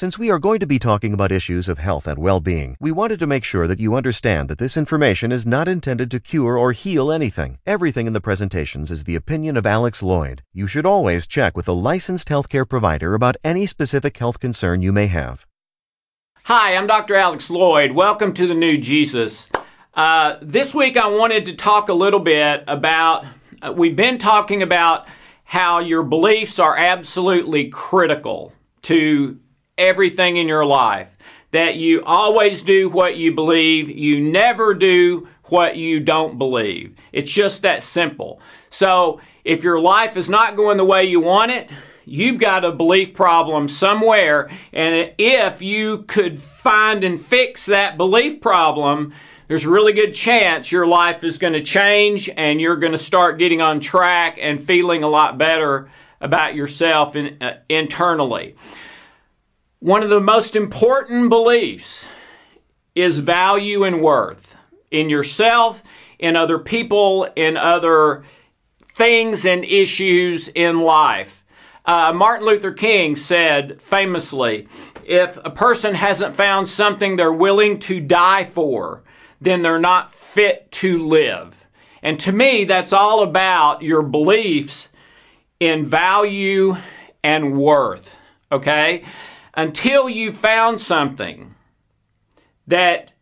Since we are going to be talking about issues of health and well being, we wanted to make sure that you understand that this information is not intended to cure or heal anything. Everything in the presentations is the opinion of Alex Lloyd. You should always check with a licensed healthcare provider about any specific health concern you may have. Hi, I'm Dr. Alex Lloyd. Welcome to the New Jesus. Uh, this week, I wanted to talk a little bit about. Uh, we've been talking about how your beliefs are absolutely critical to everything in your life. That you always do what you believe, you never do what you don't believe. It's just that simple. So, if your life is not going the way you want it, you've got a belief problem somewhere. And if you could find and fix that belief problem, there's a really good chance your life is going to change and you're going to start getting on track and feeling a lot better about yourself in, uh, internally. One of the most important beliefs is value and worth in yourself, in other people, in other things and issues in life. Uh, Martin Luther King said famously, if a person hasn't found something they're willing to die for, then they're not fit to live. And to me, that's all about your beliefs in value and worth, okay? Until you found something that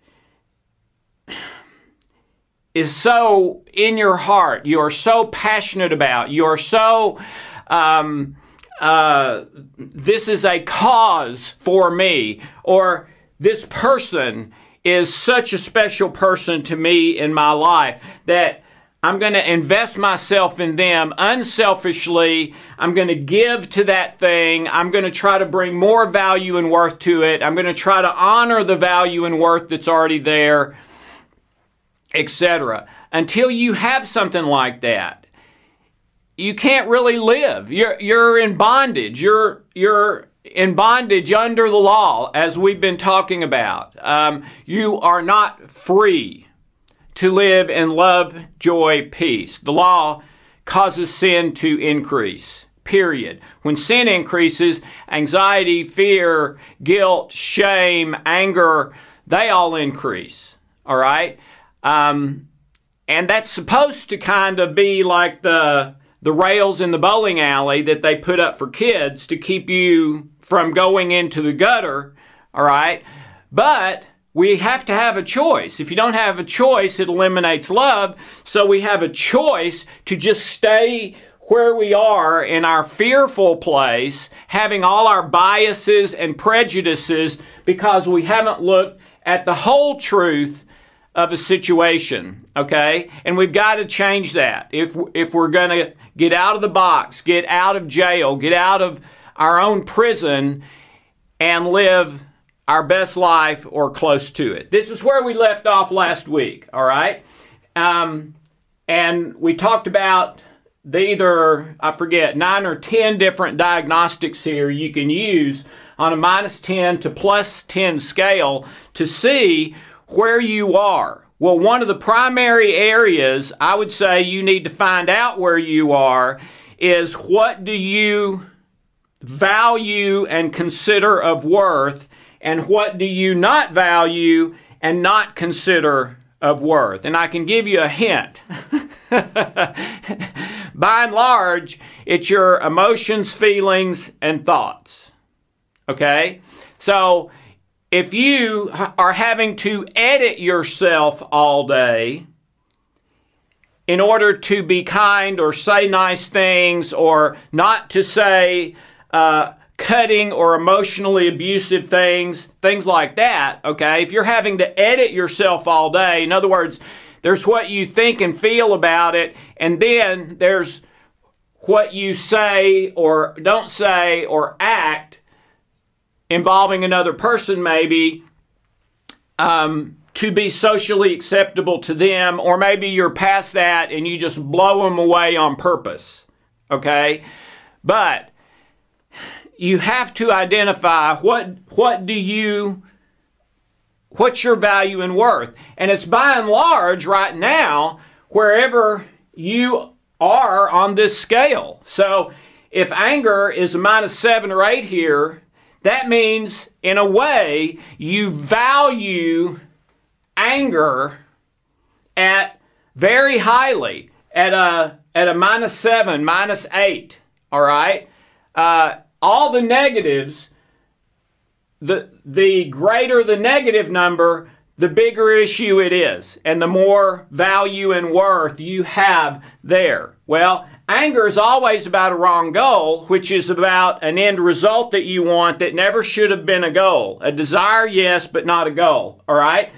is so in your heart, you are so passionate about, you are so, um, uh, this is a cause for me, or this person is such a special person to me in my life that I'm going to invest myself in them unselfishly. I'm going to give to that thing. I'm going to try to bring more value and worth to it. I'm going to try to honor the value and worth that's already there, etc. Until you have something like that, you can't really live. You're you're in bondage. You're you're in bondage under the law, as we've been talking about. Um, you are not free to live in love, joy, peace. The law causes sin to increase. Period. When sin increases, anxiety, fear, guilt, shame, anger, they all increase. All right? Um, and that's supposed to kind of be like the the rails in the bowling alley that they put up for kids to keep you from going into the gutter, all right? But we have to have a choice. If you don't have a choice, it eliminates love. So we have a choice to just stay where we are in our fearful place, having all our biases and prejudices because we haven't looked at the whole truth of a situation, okay? And we've got to change that. If if we're going to get out of the box, get out of jail, get out of our own prison and live our best life or close to it. This is where we left off last week, all right? Um, and we talked about the either, I forget, nine or 10 different diagnostics here you can use on a minus 10 to plus 10 scale to see where you are. Well, one of the primary areas I would say you need to find out where you are is what do you value and consider of worth, and what do you not value and not consider of worth? And I can give you a hint. By and large, it's your emotions, feelings, and thoughts. Okay? So if you are having to edit yourself all day in order to be kind or say nice things or not to say uh, cutting or emotionally abusive things, things like that, okay? If you're having to edit yourself all day, in other words, there's what you think and feel about it, and then there's what you say or don't say or act involving another person, maybe, um, to be socially acceptable to them, or maybe you're past that and you just blow them away on purpose. Okay? But you have to identify what what do you what's your value and worth. And it's by and large right now wherever you are on this scale. So if anger is a minus seven or eight here that means in a way you value anger at very highly at a at a minus seven minus eight all right? Uh, all the negatives, the, the greater the negative number, the bigger issue it is, and the more value and worth you have there. Well, anger is always about a wrong goal, which is about an end result that you want that never should have been a goal. A desire, yes, but not a goal. All right?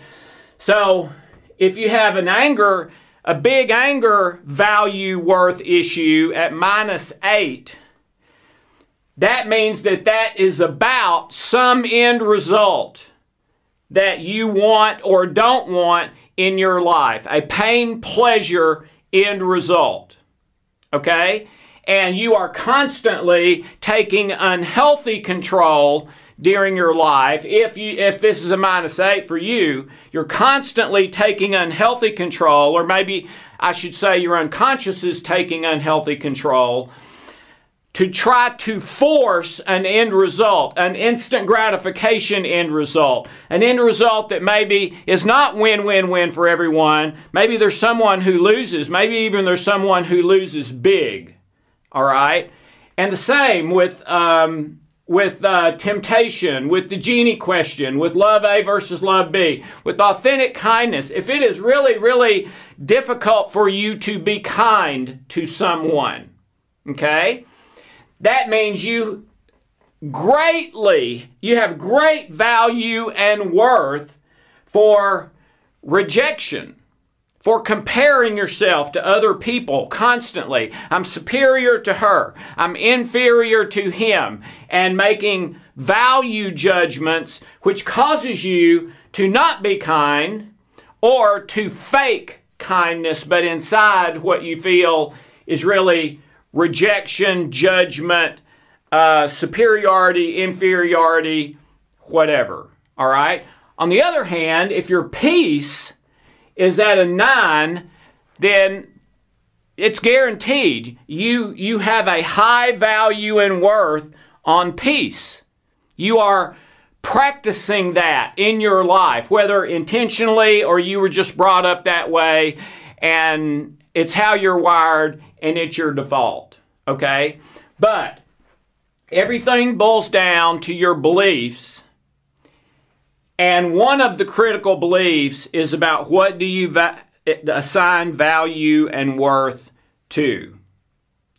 So, if you have an anger, a big anger value worth issue at minus eight, that means that that is about some end result that you want or don't want in your life. A pain pleasure end result. Okay? And you are constantly taking unhealthy control during your life. If you if this is a minus 8 for you, you're constantly taking unhealthy control or maybe I should say your unconscious is taking unhealthy control to try to force an end result, an instant gratification end result, an end result that maybe is not win win win for everyone. Maybe there's someone who loses, maybe even there's someone who loses big. All right? And the same with. Um, with uh, temptation, with the genie question, with love A versus love B, with authentic kindness. If it is really, really difficult for you to be kind to someone, okay, that means you greatly, you have great value and worth for rejection, for comparing yourself to other people constantly. I'm superior to her, I'm inferior to him, and making value judgments, which causes you to not be kind or to fake kindness, but inside what you feel is really rejection, judgment, uh, superiority, inferiority, whatever. All right? On the other hand, if your peace is at a nine, then it's guaranteed you, you have a high value and worth on peace. You are practicing that in your life, whether intentionally or you were just brought up that way and it's how you're wired and it's your default. Okay? But everything boils down to your beliefs. And one of the critical beliefs is about what do you va- eh, assign value and worth to.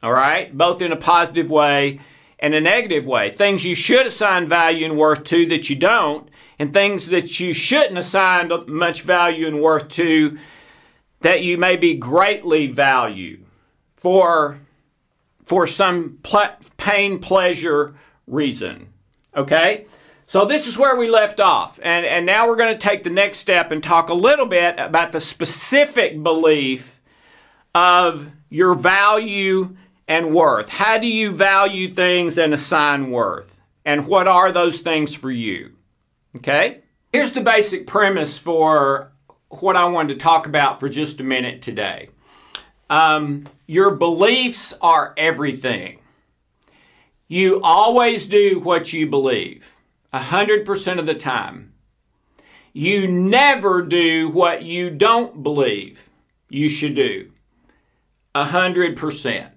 All right? Both in a positive way and a negative way. Things you should assign value and worth to that you don't, and things that you shouldn't assign much value and worth to that you may be greatly valued for, for some pain pleasure reason. Okay? So this is where we left off. And, and now we're going to take the next step and talk a little bit about the specific belief of your value and worth. How do you value things and assign worth? And what are those things for you? Okay? Here's the basic premise for what I wanted to talk about for just a minute today. Um, your beliefs are everything. You always do what you believe, 100% of the time. You never do what you don't believe you should do, 100%.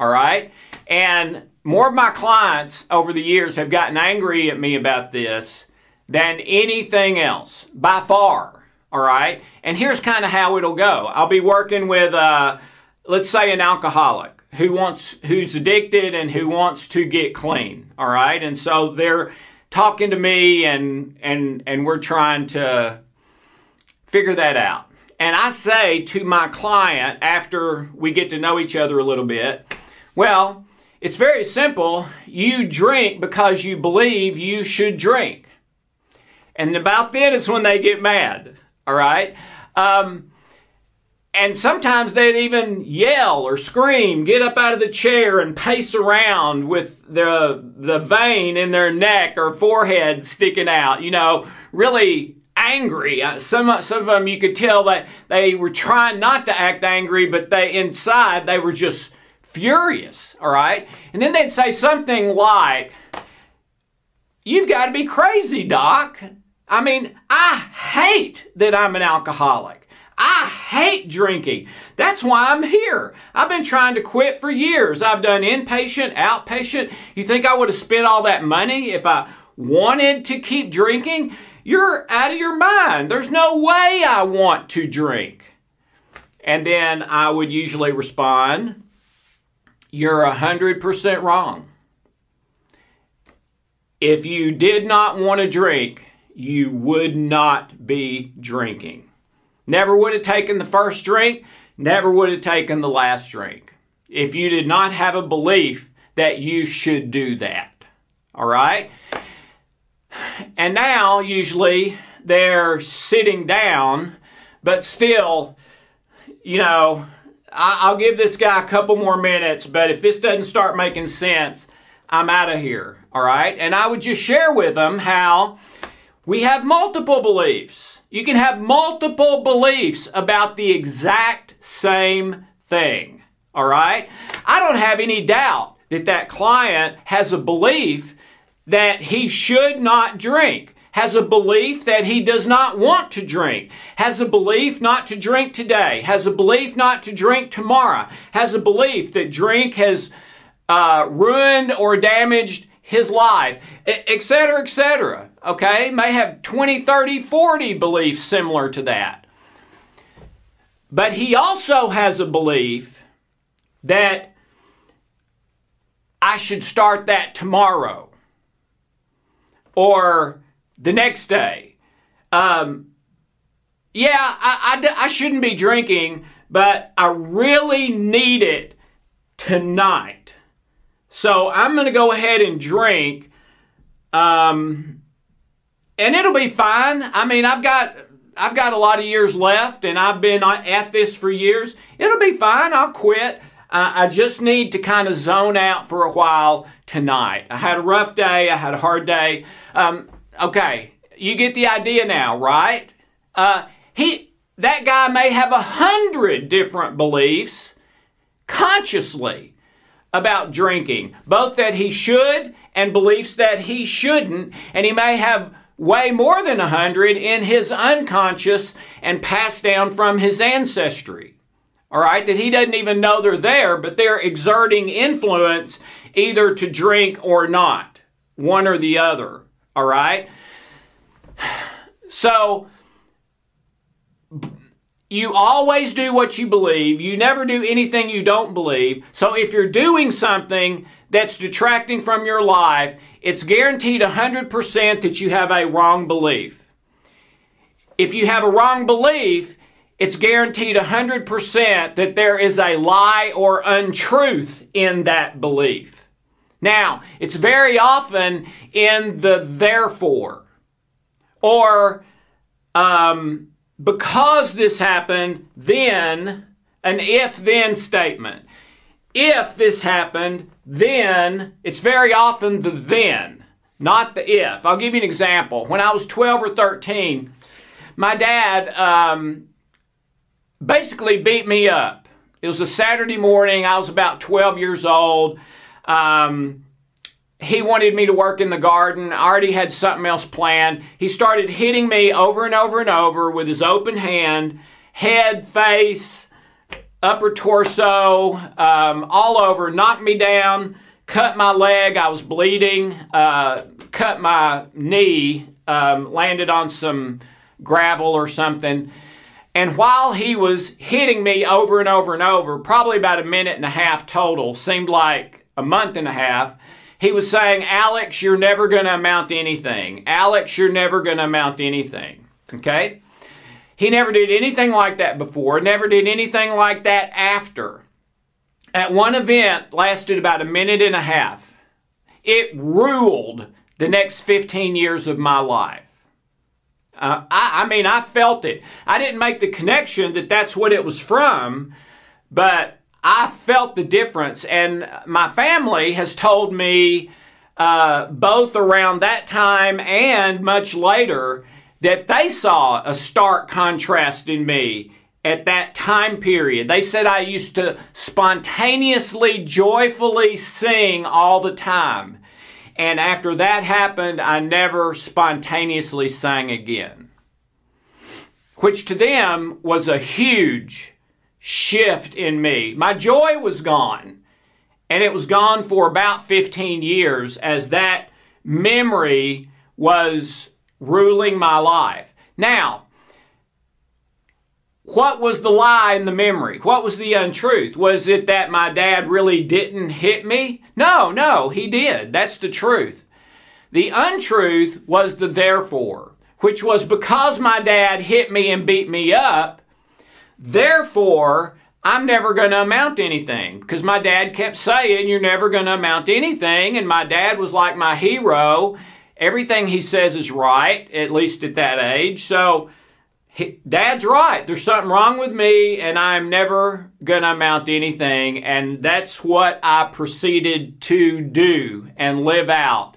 All right? And more of my clients over the years have gotten angry at me about this than anything else, by far. All right? And here's kind of how it'll go. I'll be working with, uh, let's say, an alcoholic who wants who's addicted and who wants to get clean all right? And so they're talking to me and and and we're trying to figure that out. And i say to my client after we get to know each other a little bit well it's very simple. You drink because you believe you should drink. And about then is when they get mad all right um, and sometimes they'd even yell or scream, get up out of the chair and pace around with the, the vein in their neck or forehead sticking out, you know, really angry. Uh, some, some of them you could tell that they were trying not to act angry, but they inside they were just furious, all right? And then they'd say something like, You've got to be crazy, Doc. I mean, I hate that I'm an alcoholic. I hate drinking. That's why I'm here. I've been trying to quit for years. I've done inpatient, outpatient. You think I would have spent all that money if I wanted to keep drinking? You're out of your mind. There's no way I want to drink. And then I would usually respond, You're 100% wrong. If you did not want to drink, you would not be drinking. Never would have taken the first drink, never would have taken the last drink. If you did not have a belief that you should do that. All right? And now, usually, they're sitting down, but still, you know, I'll give this guy a couple more minutes, but if this doesn't start making sense, I'm out of here. All right? And I would just share with them how we have multiple beliefs. You can have multiple beliefs about the exact same thing. All right? I don't have any doubt that that client has a belief that he should not drink, has a belief that he does not want to drink, has a belief not to drink today, has a belief not to drink tomorrow, has a belief that drink has uh, ruined or damaged his life, etc., etc. Okay? May have 20, 30, 40 beliefs similar to that. But he also has a belief that I should start that tomorrow or the next day. Um, yeah, I, I, I shouldn't be drinking, but I really need it tonight. So I'm going to go ahead and drink. Um, and it'll be fine. I mean, I've got I've got a lot of years left, and I've been at this for years. It'll be fine. I'll quit. Uh, I just need to kind of zone out for a while tonight. I had a rough day. I had a hard day. Um, okay, you get the idea now, right? Uh, he that guy may have a hundred different beliefs consciously about drinking, both that he should and beliefs that he shouldn't, and he may have way more than a hundred in his unconscious and passed down from his ancestry. All right, that he doesn't even know they're there, but they're exerting influence either to drink or not, one or the other. All right? So, you always do what you believe. You never do anything you don't believe. So if you're doing something that's detracting from your life, it's guaranteed 100% that you have a wrong belief. If you have a wrong belief, it's guaranteed 100% that there is a lie or untruth in that belief. Now, it's very often in the therefore or um, because this happened, then an if then statement. If this happened, then it's very often the then, not the if. I'll give you an example. When I was 12 or 13, my dad um, basically beat me up. It was a Saturday morning. I was about 12 years old. Um, he wanted me to work in the garden. I already had something else planned. He started hitting me over and over and over with his open hand, head, face, upper torso, um, all over, knocked me down, cut my leg. I was bleeding, uh, cut my knee, um, landed on some gravel or something. And while he was hitting me over and over and over, probably about a minute and a half total, seemed like a month and a half, he was saying, Alex, you're never going to amount to anything. Alex, you're never going to amount to anything. Okay? He never did anything like that before, never did anything like that after. At one event, lasted about a minute and a half. It ruled the next 15 years of my life. Uh, I, I mean, I felt it. I didn't make the connection that that's what it was from, but I felt the difference, and my family has told me uh, both around that time and much later that they saw a stark contrast in me at that time period. They said I used to spontaneously, joyfully sing all the time. And after that happened, I never spontaneously sang again. Which to them was a huge shift in me. My joy was gone. And it was gone for about 15 years as that memory was ruling my life. Now, what was the lie in the memory? What was the untruth? Was it that my dad really didn't hit me? No, no, he did. That's the truth. The untruth was the therefore, which was because my dad hit me and beat me up, Therefore, I'm never going to amount to anything because my dad kept saying, You're never going to amount to anything. And my dad was like my hero. Everything he says is right, at least at that age. So, he, dad's right. There's something wrong with me, and I'm never going to amount to anything. And that's what I proceeded to do and live out.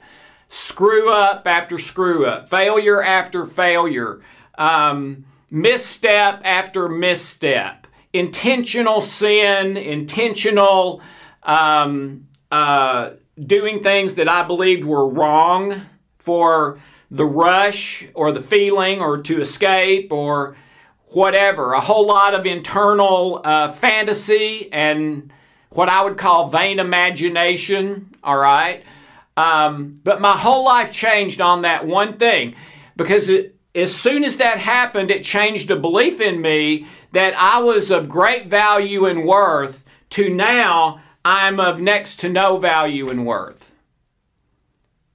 Screw up after screw up, failure after failure. Um, misstep after misstep, intentional sin, intentional um, uh, doing things that I believed were wrong for the rush or the feeling or to escape or whatever. A whole lot of internal uh, fantasy and what I would call vain imagination, all right? Um, but my whole life changed on that one thing because it, as soon as that happened, it changed a belief in me that I was of great value and worth to now I'm of next to no value and worth.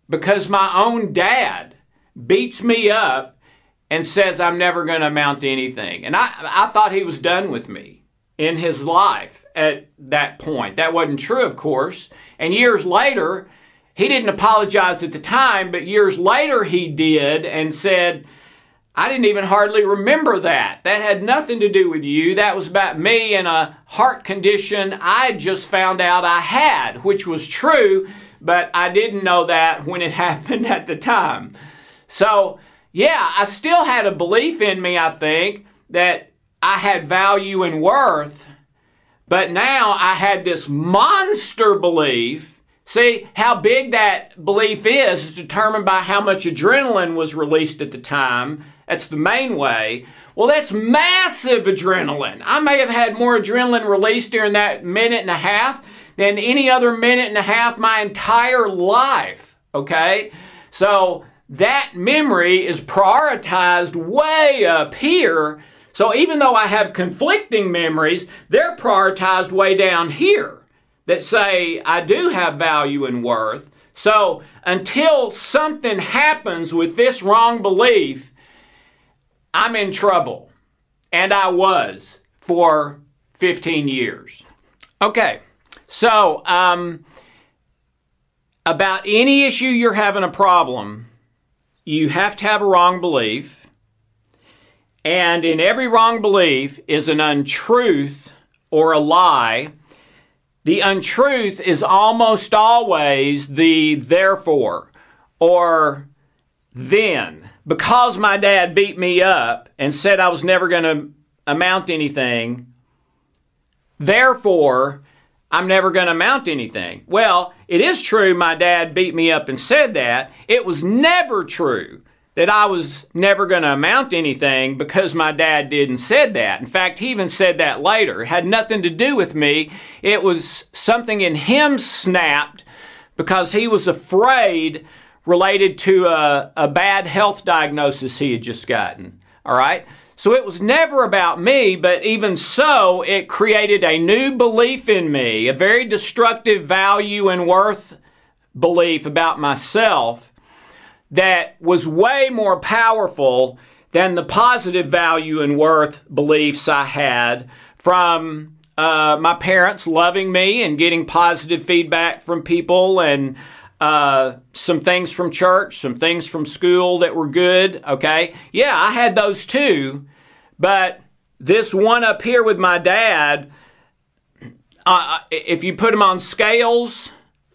Because my own dad beats me up and says I'm never going to amount to anything. And I, I thought he was done with me in his life at that point. That wasn't true, of course. And years later, he didn't apologize at the time, but years later he did and said, I didn't even hardly remember that. That had nothing to do with you. That was about me and a heart condition I just found out I had, which was true, but I didn't know that when it happened at the time. So, yeah, I still had a belief in me, I think, that I had value and worth, but now I had this monster belief. See, how big that belief is is determined by how much adrenaline was released at the time that's the main way. Well, that's massive adrenaline. I may have had more adrenaline released during that minute and a half than any other minute and a half my entire life. Okay? So that memory is prioritized way up here. So even though I have conflicting memories, they're prioritized way down here that say I do have value and worth. So until something happens with this wrong belief, I'm in trouble. And I was for 15 years. Okay, so um, about any issue you're having a problem, you have to have a wrong belief. And in every wrong belief is an untruth or a lie. The untruth is almost always the therefore or then because my dad beat me up and said I was never going to amount to anything, therefore, I'm never going to amount to anything. Well, it is true my dad beat me up and said that. It was never true that I was never going to amount to anything because my dad didn't said that. In fact, he even said that later. It had nothing to do with me. It was something in him snapped because he was afraid related to a, a bad health diagnosis he had just gotten. All right? So it was never about me, but even so, it created a new belief in me, a very destructive value and worth belief about myself that was way more powerful than the positive value and worth beliefs I had from uh, my parents loving me and getting positive feedback from people and uh, some things from church, some things from school that were good. Okay. Yeah, I had those too. But this one up here with my dad, uh, if you put them on scales,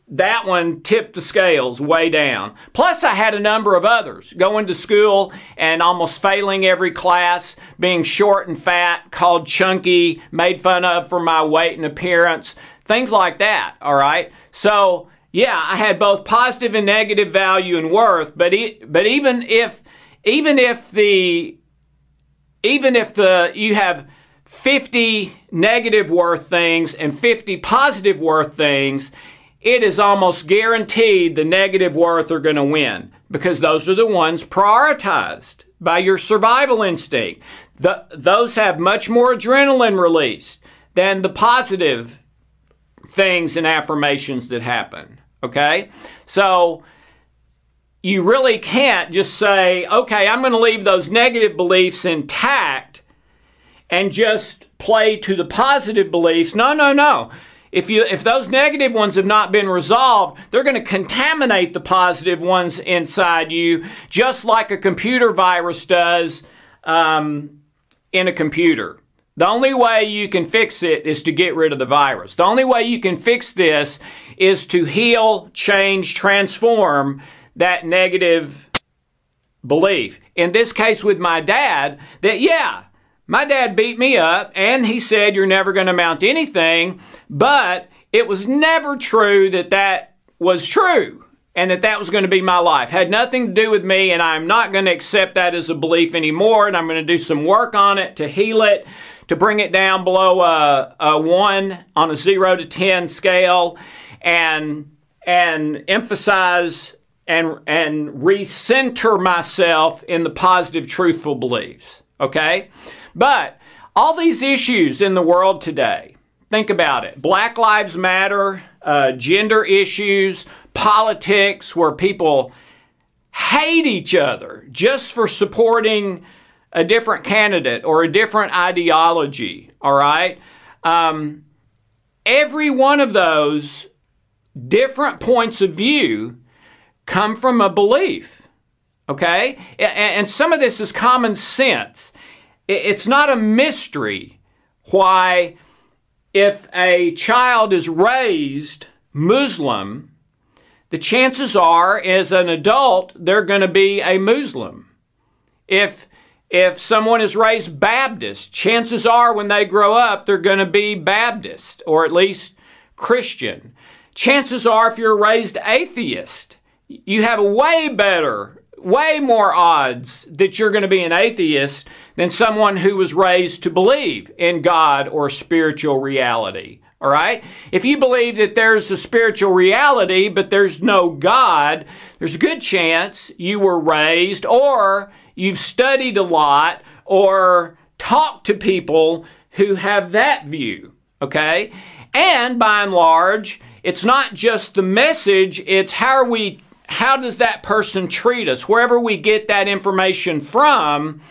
that one tipped the scales way down. Plus, I had a number of others going to school and almost failing every class, being short and fat, called chunky, made fun of for my weight and appearance, things like that. All right. So, yeah, I had both positive and negative value and worth, but, but even if, even if the even if the you have 50 negative worth things and 50 positive worth things, it is almost guaranteed the negative worth are going to win because those are the ones prioritized by your survival instinct. The, those have much more adrenaline released than the positive things and affirmations that happen. Okay? So, you really can't just say, okay, I'm going to leave those negative beliefs intact and just play to the positive beliefs. No, no, no. If you if those negative ones have not been resolved, they're going to contaminate the positive ones inside you, just like a computer virus does um, in a computer. The only way you can fix it is to get rid of the virus. The only way you can fix this is to heal, change, transform that negative belief. In this case with my dad, that yeah, my dad beat me up and he said you're never going to amount to anything, but it was never true that that was true and that that was going to be my life. Had nothing to do with me and I'm not going to accept that as a belief anymore and I'm going to do some work on it to heal it, to bring it down below a, a 1 on a 0 to 10 scale and and emphasize and and recenter myself in the positive truthful beliefs okay? But all these issues in the world today think about it. Black lives matter uh, gender issues politics where people hate each other just for supporting a different candidate or a different ideology all right? Um, every one of those different points of view come from a belief. Okay? And some of this is common sense. It's not a mystery why, if a child is raised Muslim, the chances are, as an adult, they're going to be a Muslim. If if someone is raised Baptist, chances are when they grow up, they're going to be Baptist or at least Christian. Chances are, if you're raised atheist, you have a way better, way more odds that you're going to be an atheist than someone who was raised to believe in God or spiritual reality. All right? If you believe that there's a spiritual reality, but there's no God, there's a good chance you were raised or you've studied a lot or talked to people who have that view. Okay? And by and large, it's not just the message, it's how are we how does that person treat us? Wherever we get that information from,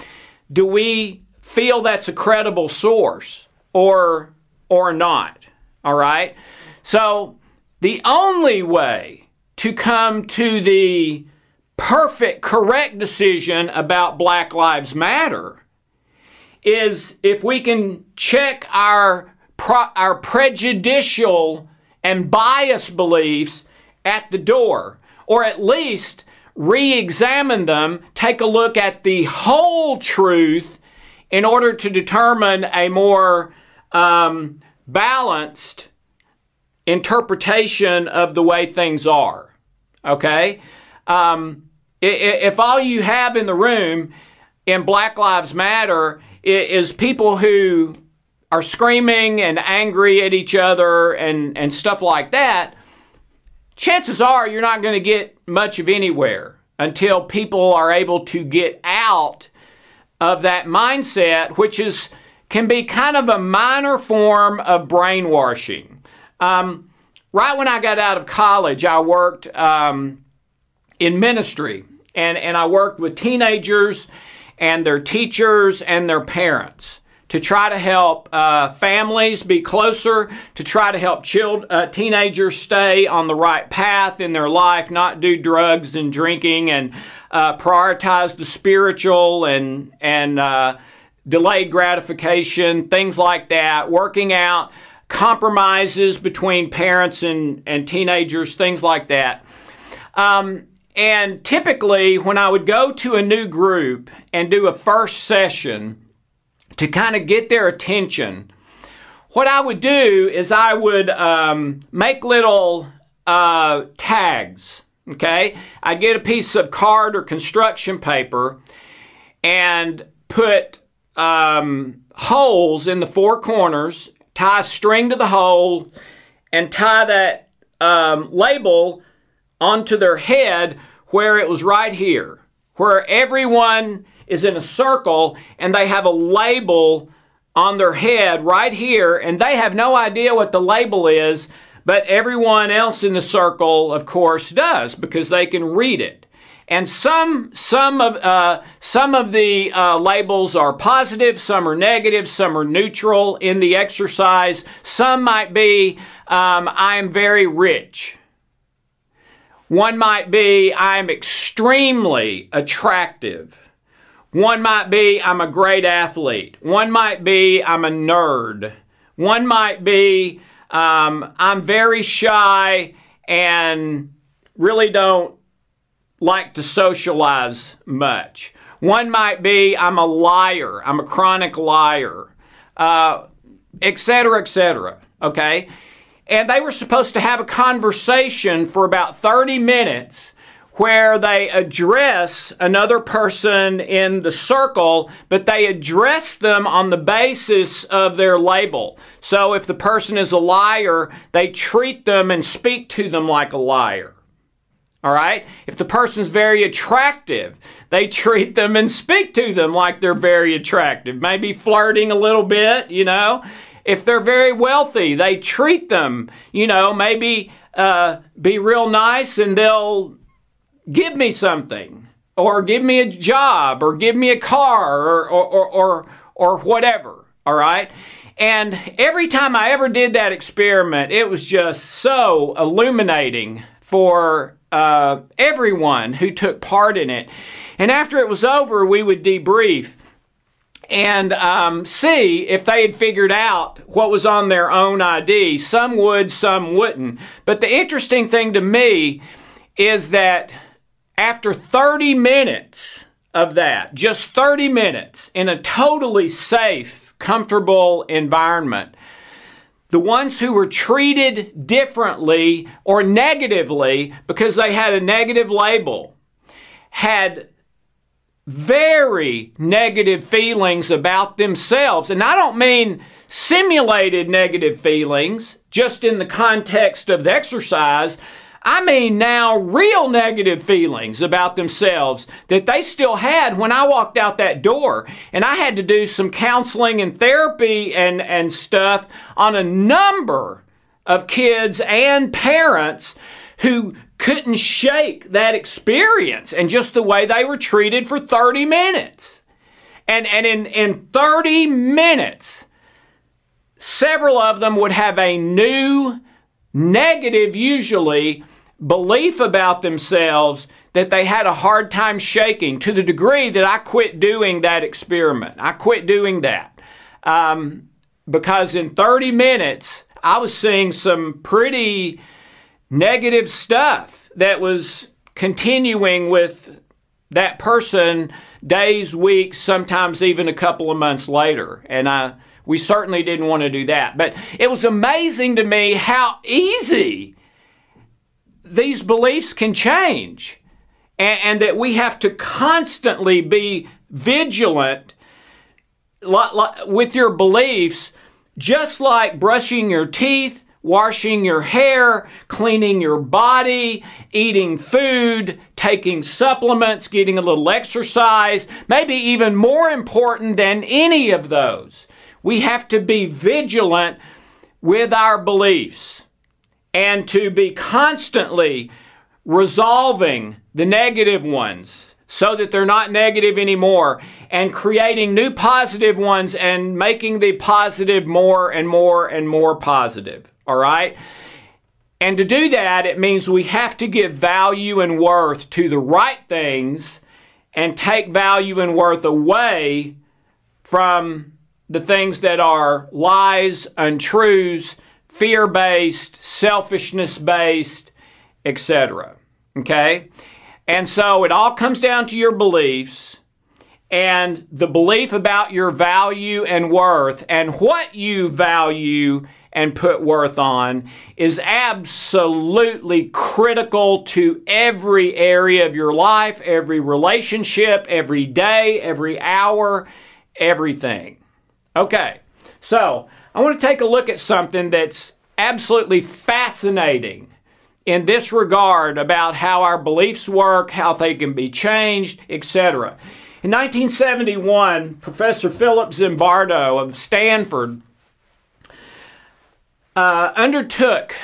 do we feel that's a credible source or or not? All right? So, the only way to come to the perfect correct decision about Black Lives Matter is if we can check our our prejudicial and biased beliefs at the door or at least re examine them, take a look at the whole truth in order to determine a more um, balanced interpretation of the way things are. Okay? Um, if all you have in the room in Black Lives Matter is people who are screaming and angry at each other and, and stuff like that, chances are you're not going to get much of anywhere until people are able to get out of that mindset, which is can be kind of a minor form of brainwashing. Um, right when I got out of college, I worked um, in ministry, and, and I worked with teenagers and their teachers and their parents to try to help uh, families be closer, to try to help child, uh, teenagers stay on the right path in their life, not do drugs and drinking, and uh, prioritize the spiritual and and uh, delayed gratification, things like that. Working out compromises between parents and and teenagers, things like that. Um, and typically, when I would go to a new group and do a first session to kind of get their attention, what I would do is I would um, make little uh, tags. Okay, I'd get a piece of card or construction paper and put um, holes in the four corners, tie a string to the hole, and tie that um, label onto their head where it was right here, where everyone is in a circle and they have a label on their head right here, and they have no idea what the label is, but everyone else in the circle, of course, does because they can read it. And some some of uh, some of the uh, labels are positive, some are negative, some are neutral in the exercise. Some might be um, I am very rich. One might be I'm extremely attractive. One might be, I'm a great athlete. One might be, I'm a nerd. One might be, um, I'm very shy and really don't like to socialize much. One might be, I'm a liar. I'm a chronic liar, uh, etc., etc. Okay? And they were supposed to have a conversation for about 30 minutes where they address another person in the circle, but they address them on the basis of their label. So if the person is a liar, they treat them and speak to them like a liar. All right? If the person's very attractive, they treat them and speak to them like they're very attractive, maybe flirting a little bit, you know. If they're very wealthy, they treat them, you know, maybe uh, be real nice and they'll give me something or give me a job or give me a car or, or, or, or, whatever. All right. And every time I ever did that experiment, it was just so illuminating for uh, everyone who took part in it. And after it was over, we would debrief and um, see if they had figured out what was on their own ID. Some would, some wouldn't. But the interesting thing to me is that after 30 minutes of that, just 30 minutes in a totally safe, comfortable environment, the ones who were treated differently or negatively because they had a negative label had very negative feelings about themselves. And I don't mean simulated negative feelings just in the context of the exercise. I mean now real negative feelings about themselves that they still had when I walked out that door. And I had to do some counseling and therapy and, and stuff on a number of kids and parents who couldn't shake that experience and just the way they were treated for 30 minutes. And, and in, in 30 minutes, several of them would have a new, negative, usually, belief about themselves that they had a hard time shaking to the degree that I quit doing that experiment. I quit doing that. Um, because in 30 minutes, I was seeing some pretty negative stuff that was continuing with that person days, weeks, sometimes even a couple of months later. And I We certainly didn't want to do that. But it was amazing to me how easy these beliefs can change and, and that we have to constantly be vigilant with your beliefs, just like brushing your teeth, washing your hair, cleaning your body, eating food, taking supplements, getting a little exercise, maybe even more important than any of those. We have to be vigilant with our beliefs and to be constantly resolving the negative ones so that they're not negative anymore and creating new positive ones and making the positive more and more and more positive. All right? And to do that, it means we have to give value and worth to the right things and take value and worth away from the things that are lies, untruths, fear based, selfishness based, etc. Okay? And so it all comes down to your beliefs and the belief about your value and worth and what you value and put worth on is absolutely critical to every area of your life, every relationship, every day, every hour, everything. Okay, so I want to take a look at something that's absolutely fascinating in this regard about how our beliefs work, how they can be changed, etc. In 1971, Professor Philip Zimbardo of Stanford uh, undertook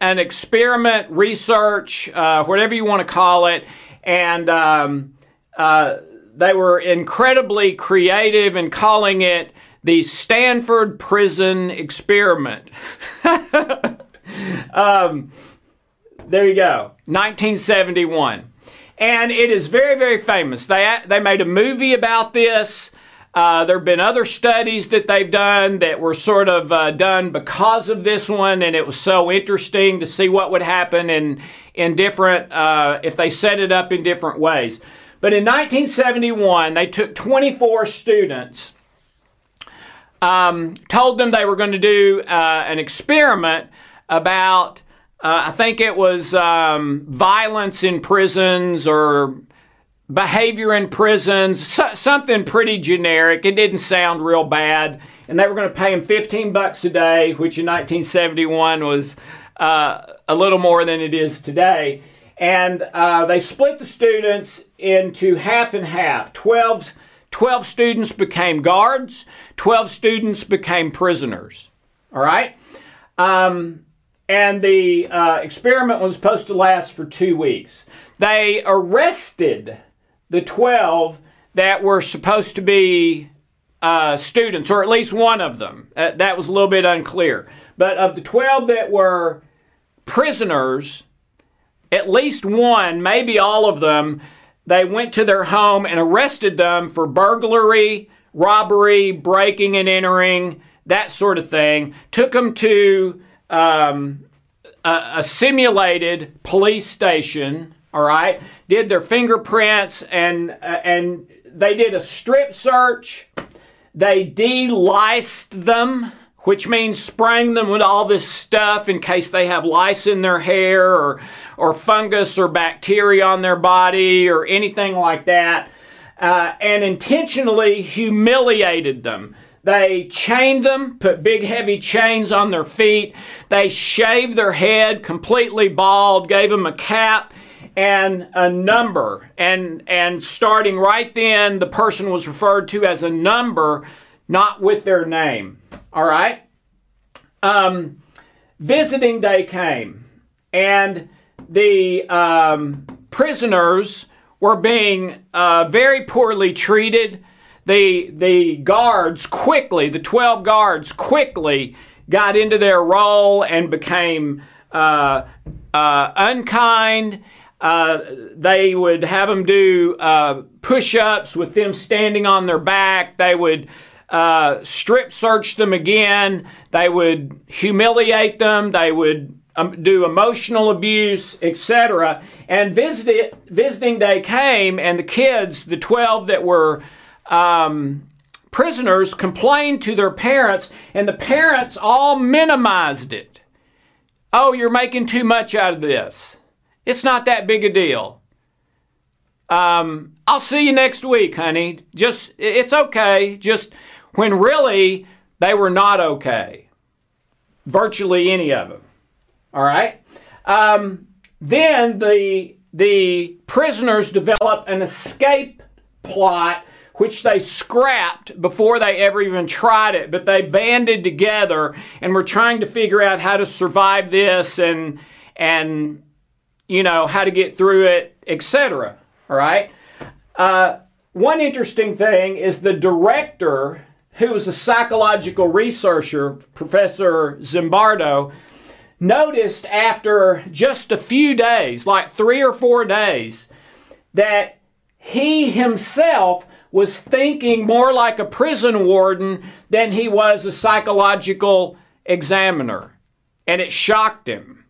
an experiment, research, uh, whatever you want to call it, and um, uh, they were incredibly creative in calling it the Stanford Prison Experiment. um, there you go, 1971. And it is very, very famous. They, they made a movie about this. Uh, there have been other studies that they've done that were sort of uh, done because of this one, and it was so interesting to see what would happen in, in different, uh, if they set it up in different ways. But in 1971, they took 24 students, um, told them they were going to do uh, an experiment about uh, I think it was um, violence in prisons or behavior in prisons, so, something pretty generic. It didn't sound real bad. And they were going to pay him 15 bucks a day, which in 1971 was uh, a little more than it is today. And uh, they split the students into half and half. 12, 12 students became guards, 12 students became prisoners. All right? Um, and the uh, experiment was supposed to last for two weeks. They arrested the 12 that were supposed to be uh, students, or at least one of them. Uh, that was a little bit unclear. But of the 12 that were prisoners, at least one, maybe all of them, they went to their home and arrested them for burglary, robbery, breaking and entering, that sort of thing. Took them to um, a, a simulated police station, all right, did their fingerprints and, uh, and they did a strip search. They deliced them, which means spraying them with all this stuff in case they have lice in their hair or, or fungus or bacteria on their body or anything like that, uh, and intentionally humiliated them. They chained them, put big heavy chains on their feet. They shaved their head completely bald, gave them a cap and a number. And, and starting right then, the person was referred to as a number, not with their name. All right? Um, visiting day came, and the um, prisoners were being uh, very poorly treated the, the guards quickly, the 12 guards quickly got into their role and became uh, uh, unkind. Uh, they would have them do uh, push ups with them standing on their back. They would uh, strip search them again. They would humiliate them. They would um, do emotional abuse, etc. And visit, visiting day came, and the kids, the 12 that were um, prisoners complained to their parents, and the parents all minimized it. Oh, you're making too much out of this. It's not that big a deal. Um, I'll see you next week, honey. Just, it's okay. Just when really they were not okay. Virtually any of them. All right. Um, then the the prisoners developed an escape plot which they scrapped before they ever even tried it, but they banded together and were trying to figure out how to survive this and and you know how to get through it, etc. All right. Uh, one interesting thing is the director, who was a psychological researcher, Professor Zimbardo, noticed after just a few days, like three or four days, that he himself was thinking more like a prison warden than he was a psychological examiner. And it shocked him.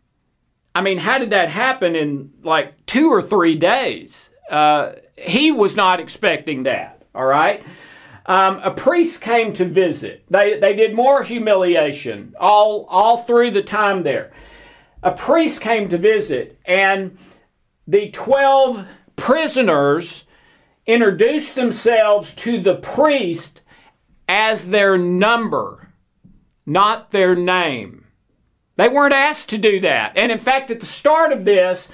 I mean, how did that happen in like two or three days? Uh, he was not expecting that, all right? Um, a priest came to visit. They, they did more humiliation all, all through the time there. A priest came to visit, and the 12 prisoners introduced themselves to the priest as their number, not their name. They weren't asked to do that. And in fact, at the start of this,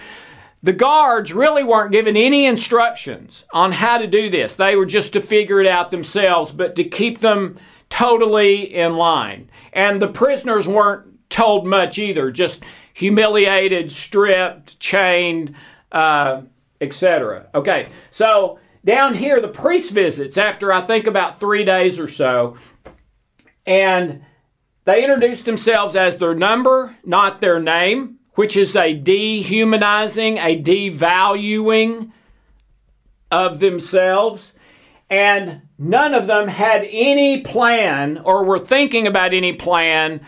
the guards really weren't given any instructions on how to do this. They were just to figure it out themselves, but to keep them totally in line. And the prisoners weren't told much either, just humiliated, stripped, chained, uh, etc. Okay, so down here, the priest visits after I think about three days or so, and they introduce themselves as their number, not their name, which is a dehumanizing, a devaluing of themselves. And none of them had any plan or were thinking about any plan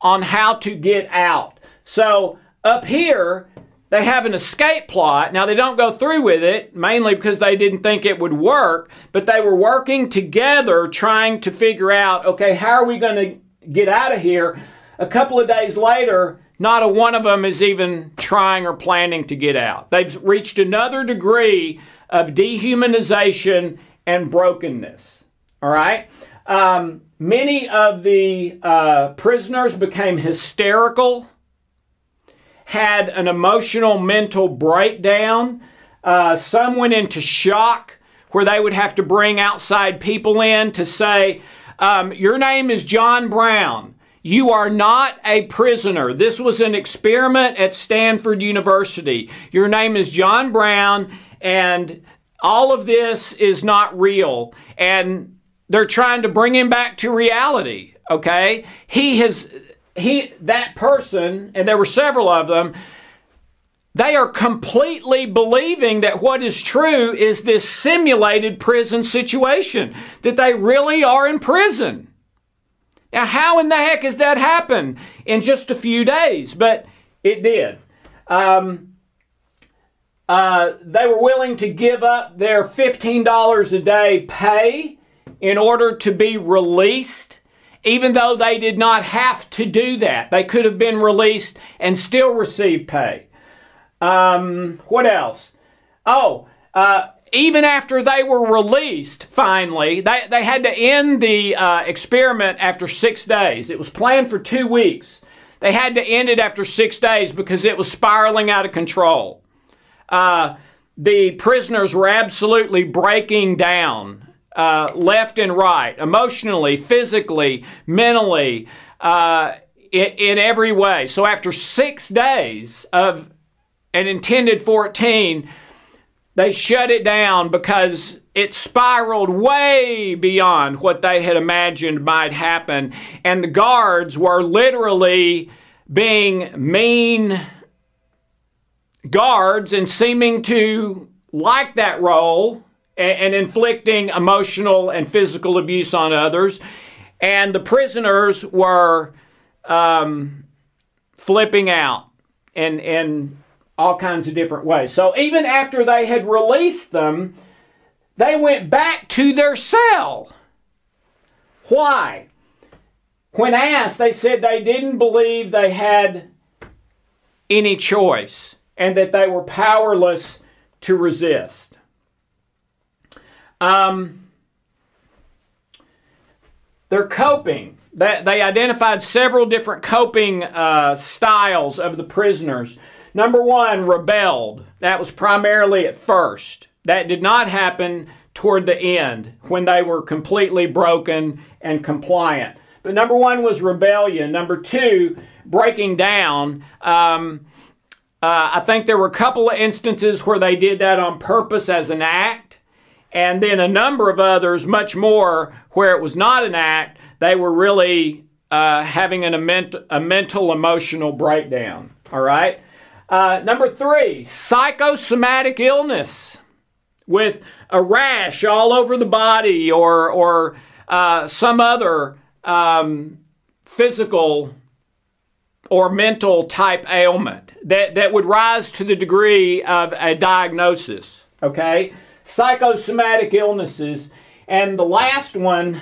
on how to get out. So up here, they have an escape plot. Now, they don't go through with it, mainly because they didn't think it would work, but they were working together trying to figure out okay, how are we going to get out of here? A couple of days later, not a one of them is even trying or planning to get out. They've reached another degree of dehumanization and brokenness. All right? Um, many of the uh, prisoners became hysterical had an emotional mental breakdown. Uh, some went into shock where they would have to bring outside people in to say, um, Your name is John Brown. You are not a prisoner. This was an experiment at Stanford University. Your name is John Brown, and all of this is not real. And they're trying to bring him back to reality. Okay? He has he that person, and there were several of them, they are completely believing that what is true is this simulated prison situation, that they really are in prison. Now, how in the heck has that happened in just a few days? But it did. Um, uh, they were willing to give up their $15 a day pay in order to be released even though they did not have to do that. They could have been released and still receive pay. Um, what else? Oh, uh, even after they were released, finally, they, they had to end the uh, experiment after six days. It was planned for two weeks. They had to end it after six days because it was spiraling out of control. Uh, the prisoners were absolutely breaking down uh, left and right, emotionally, physically, mentally, uh, in, in every way. So after six days of an intended 14, they shut it down because it spiraled way beyond what they had imagined might happen. And the guards were literally being mean guards and seeming to like that role and, and inflicting emotional and physical abuse on others. And the prisoners were um, flipping out and, in all kinds of different ways. So even after they had released them, they went back to their cell. Why? When asked, they said they didn't believe they had any choice and that they were powerless to resist. Um, they're coping. They identified several different coping uh, styles of the prisoners. Number one, rebelled. That was primarily at first. That did not happen toward the end when they were completely broken and compliant. But number one was rebellion. Number two, breaking down. Um, uh, I think there were a couple of instances where they did that on purpose as an act, and then a number of others, much more, where it was not an act. They were really uh, having an, a, ment- a mental, emotional breakdown. All right. Uh, number three, psychosomatic illness with a rash all over the body or, or uh, some other um, physical or mental type ailment that, that would rise to the degree of a diagnosis. Okay? Psychosomatic illnesses. And the last one,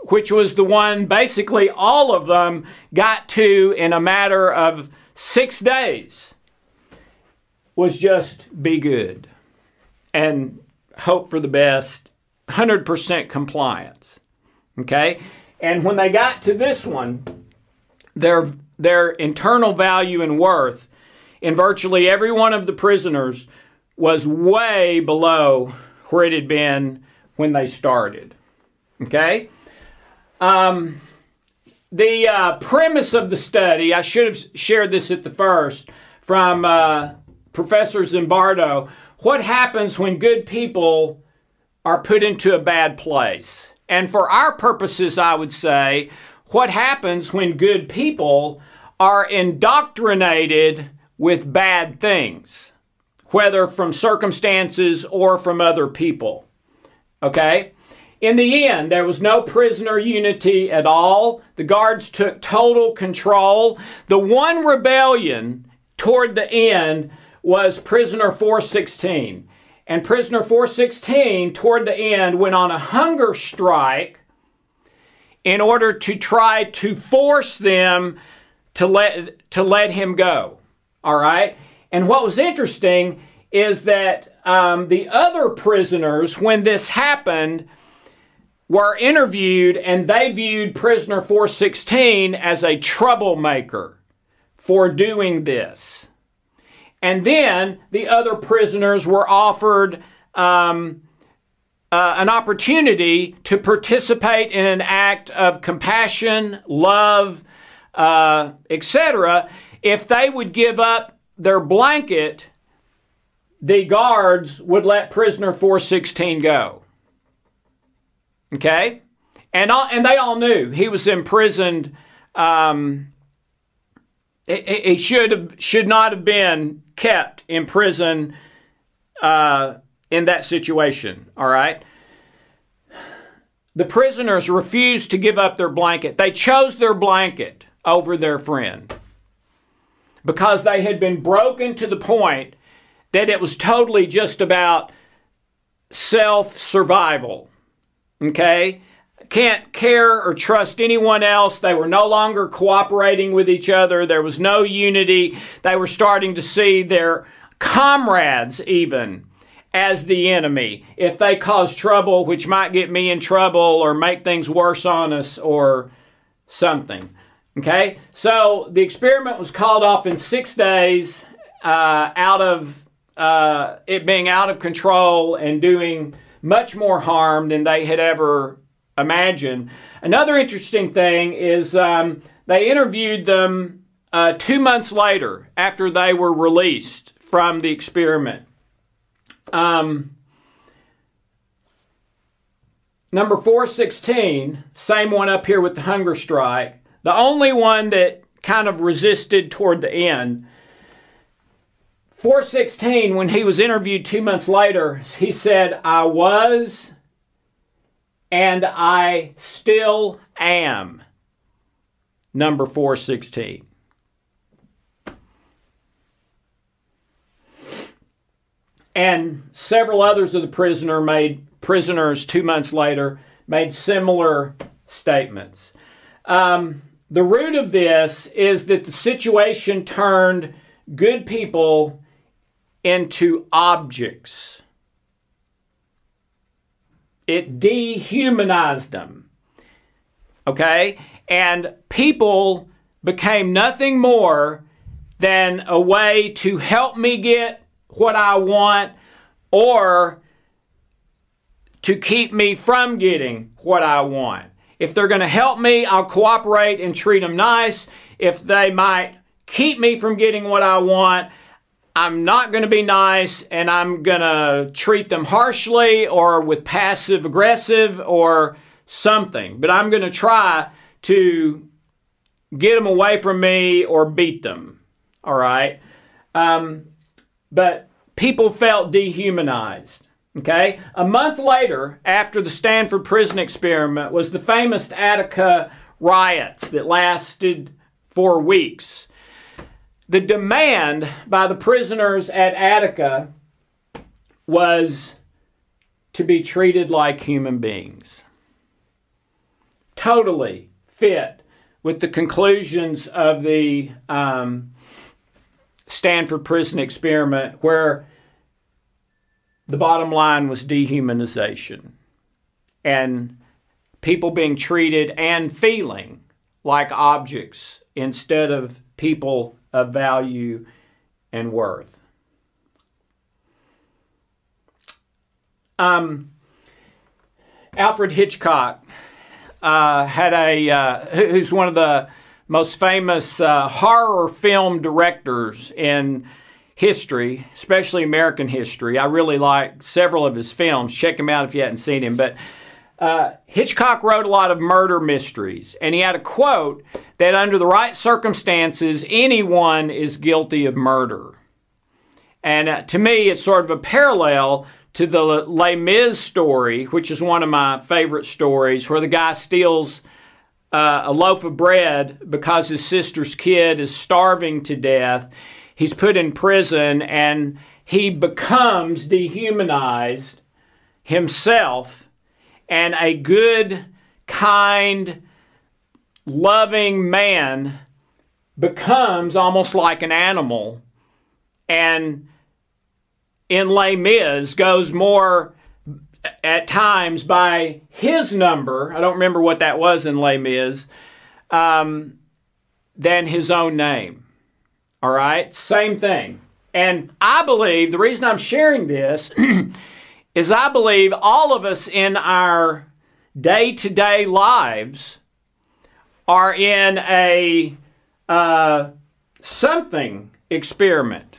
which was the one basically all of them got to in a matter of six days, was just be good and hope for the best, 100% compliance. Okay? And when they got to this one, their their internal value and worth in virtually every one of the prisoners was way below where it had been when they started. Okay? Um, the uh, premise of the study, I should have shared this at the first from uh, Professor Zimbardo. What happens when good people are put into a bad place? And for our purposes, I would say, what happens when good people are indoctrinated with bad things, whether from circumstances or from other people. Okay? In the end, there was no prisoner unity at all. The guards took total control. The one rebellion toward the end was prisoner 416. And prisoner 416, toward the end, went on a hunger strike in order to try to force them to let to let him go. All right. And what was interesting is that um, the other prisoners, when this happened, were interviewed and they viewed prisoner 416 as a troublemaker for doing this. And then the other prisoners were offered um, uh, an opportunity to participate in an act of compassion, love, uh, etc., if they would give up their blanket, the guards would let prisoner 416 go. Okay? And, all, and they all knew he was imprisoned. Um, he should have, should not have been kept in prison uh, in that situation. All right. The prisoners refused to give up their blanket. They chose their blanket over their friend because they had been broken to the point that it was totally just about self survival. Okay? Can't care or trust anyone else. They were no longer cooperating with each other. There was no unity. They were starting to see their comrades, even as the enemy. If they cause trouble, which might get me in trouble or make things worse on us or something. Okay, so the experiment was called off in six days uh, out of uh, it being out of control and doing much more harm than they had ever imagined. Another interesting thing is um, they interviewed them uh, two months later after they were released from the experiment. Um, number 416, same one up here with the hunger strike. The only one that kind of resisted toward the end. 416, when he was interviewed two months later, he said, I was and I still am. Number 416. And several others of the prisoner made prisoners two months later made similar statements. Um, the root of this is that the situation turned good people into objects. It dehumanized them. Okay? And people became nothing more than a way to help me get what I want or to keep me from getting what I want. If they're going to help me, I'll cooperate and treat them nice. If they might keep me from getting what I want, I'm not going to be nice and I'm going to treat them harshly or with passive aggressive or something. But I'm going to try to get them away from me or beat them. All right. Um, but people felt dehumanized. Okay? A month later, after the Stanford prison experiment, was the famous Attica riots that lasted for weeks. The demand by the prisoners at Attica was to be treated like human beings. Totally fit with the conclusions of the um, Stanford prison experiment, where the bottom line was dehumanization and people being treated and feeling like objects instead of people of value and worth. Um, Alfred Hitchcock uh, had a uh, who's one of the most famous uh, horror film directors in history, especially American history. I really like several of his films. Check him out if you hadn't seen him. But uh, Hitchcock wrote a lot of murder mysteries, and he had a quote that under the right circumstances, anyone is guilty of murder. And uh, to me, it's sort of a parallel to the Les Mis story, which is one of my favorite stories, where the guy steals uh, a loaf of bread because his sister's kid is starving to death he's put in prison and he becomes dehumanized himself and a good, kind, loving man becomes almost like an animal and in Les Mis goes more at times by his number. I don't remember what that was in Les Mis, um, than his own name. All right, same thing. And I believe the reason I'm sharing this is I believe all of us in our day to day lives are in a uh, something experiment.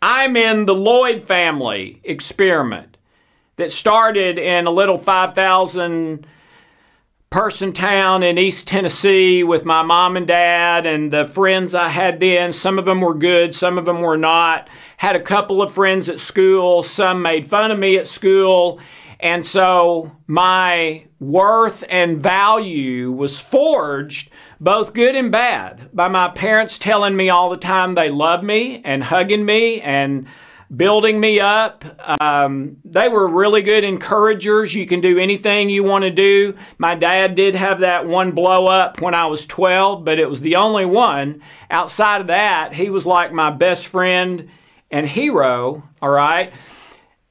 I'm in the Lloyd family experiment that started in a little 5,000 person town in East Tennessee with my mom and dad and the friends I had then. Some of them were good, some of them were not. Had a couple of friends at school, some made fun of me at school. And so my worth and value was forged, both good and bad, by my parents telling me all the time they love me and hugging me and building me up. Um, they were really good encouragers. You can do anything you want to do. My dad did have that one blow up when I was 12, but it was the only one. Outside of that, he was like my best friend and hero, all right?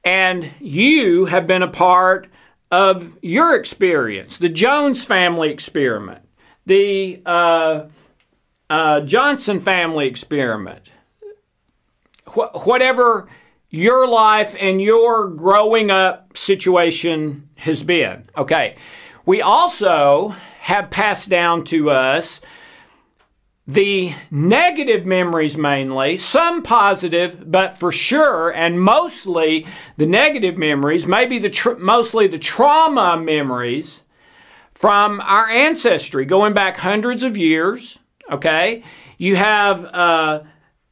And you have been a part of your experience, the Jones family experiment, the uh, uh, Johnson family experiment wh- whatever your life and your growing up situation has been. Okay. We also have passed down to us the negative memories mainly, some positive, but for sure, and mostly the negative memories, maybe the tr- mostly the trauma memories from our ancestry going back hundreds of years. Okay, you have uh,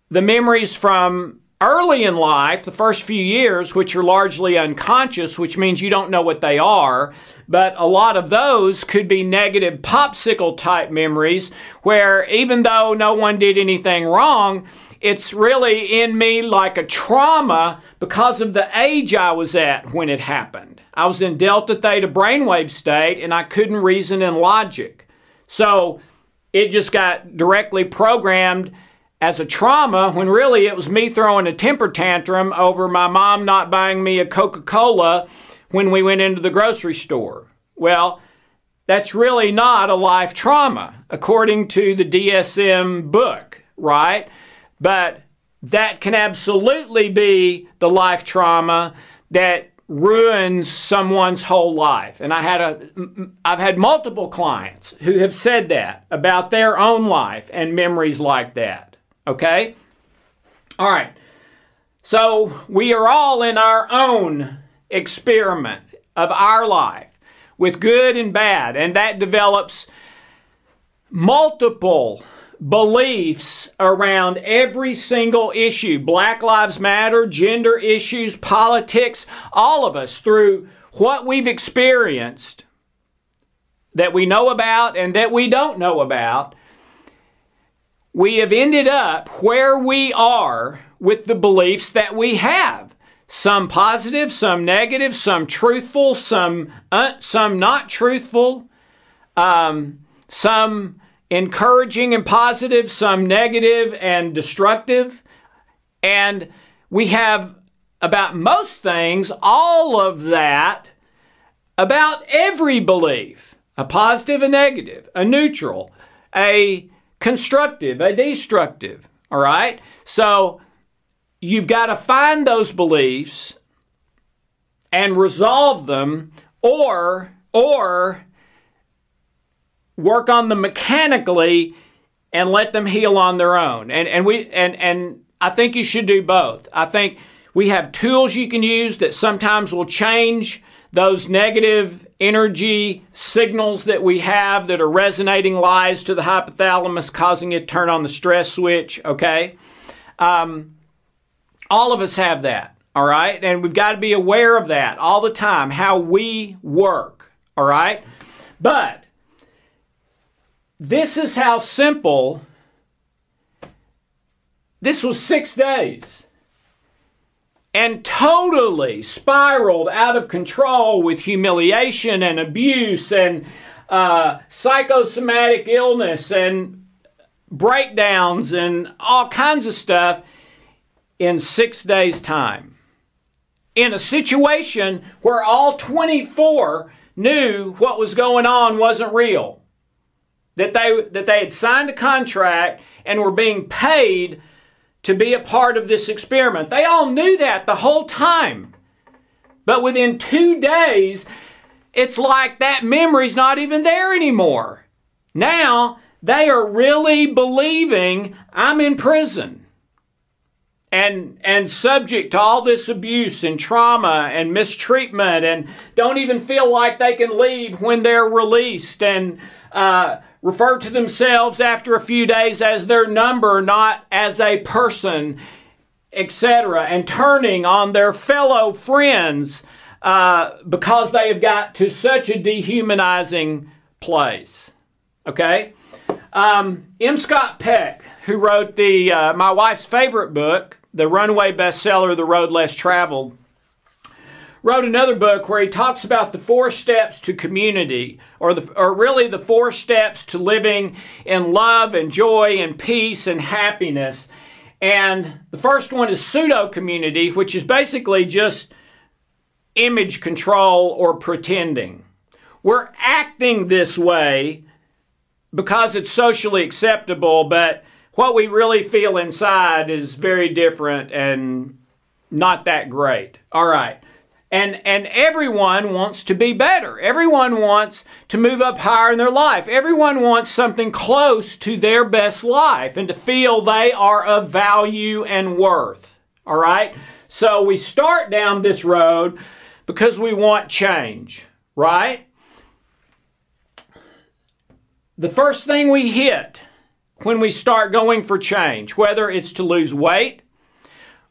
the memories from early in life, the first few years, which are largely unconscious, which means you don't know what they are, but a lot of those could be negative popsicle type memories where even though no one did anything wrong, it's really in me like a trauma because of the age I was at when it happened. I was in delta theta brainwave state and I couldn't reason in logic. So it just got directly programmed as a trauma when really it was me throwing a temper tantrum over my mom not buying me a Coca Cola when we went into the grocery store. Well, that's really not a life trauma, according to the DSM book, right? But that can absolutely be the life trauma that ruins someone's whole life. And I had a I've had multiple clients who have said that about their own life and memories like that. Okay? All right. So we are all in our own experiment of our life with good and bad, and that develops multiple beliefs around every single issue Black Lives Matter, gender issues, politics, all of us through what we've experienced that we know about and that we don't know about. We have ended up where we are with the beliefs that we have. Some positive, some negative, some truthful, some uh, some not truthful, um, some encouraging and positive, some negative and destructive. And we have about most things all of that about every belief a positive, a negative, a neutral, a constructive, a destructive. All right? So you've got to find those beliefs and resolve them or or work on them mechanically and let them heal on their own. And and we and and I think you should do both. I think we have tools you can use that sometimes will change those negative energy signals that we have that are resonating lies to the hypothalamus, causing it to turn on the stress switch. Okay. Um, all of us have that. All right. And we've got to be aware of that all the time, how we work. All right. But this is how simple. This was six days. And totally spiraled out of control with humiliation and abuse and uh, psychosomatic illness and breakdowns and all kinds of stuff in six days' time. In a situation where all 24 knew what was going on wasn't real that they that they had signed a contract and were being paid to be a part of this experiment. They all knew that the whole time. But within 2 days, it's like that memory's not even there anymore. Now, they are really believing I'm in prison and and subject to all this abuse and trauma and mistreatment and don't even feel like they can leave when they're released and uh, refer to themselves after a few days as their number, not as a person, etc., and turning on their fellow friends uh, because they have got to such a dehumanizing place. Okay? Um, M. Scott Peck, who wrote the uh, my wife's favorite book, the runaway bestseller, The Road Less Traveled, wrote another book where he talks about the four steps to community, or, the, or really the four steps to living in love and joy and peace and happiness. And the first one is pseudo community, which is basically just image control or pretending. We're acting this way because it's socially acceptable, but what we really feel inside is very different and not that great. All right. And, and everyone wants to be better. Everyone wants to move up higher in their life. Everyone wants something close to their best life and to feel they are of value and worth. All right? So we start down this road because we want change, right? The first thing we hit when we start going for change, whether it's to lose weight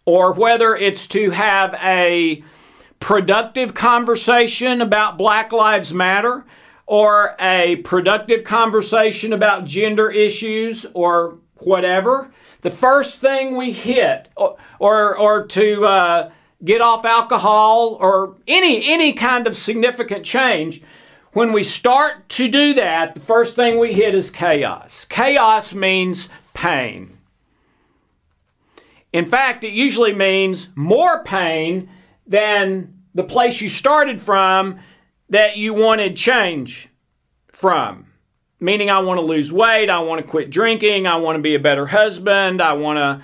or whether it's to have a productive conversation about Black Lives Matter or a productive conversation about gender issues or whatever, the first thing we hit, or, or, or to uh, get off alcohol, or any, any kind of significant change, when we start to do that, the first thing we hit is chaos. Chaos means pain. In fact, it usually means more pain than the place you started from that you wanted change from meaning I want to lose weight, I want to quit drinking, I want to be a better husband, I want to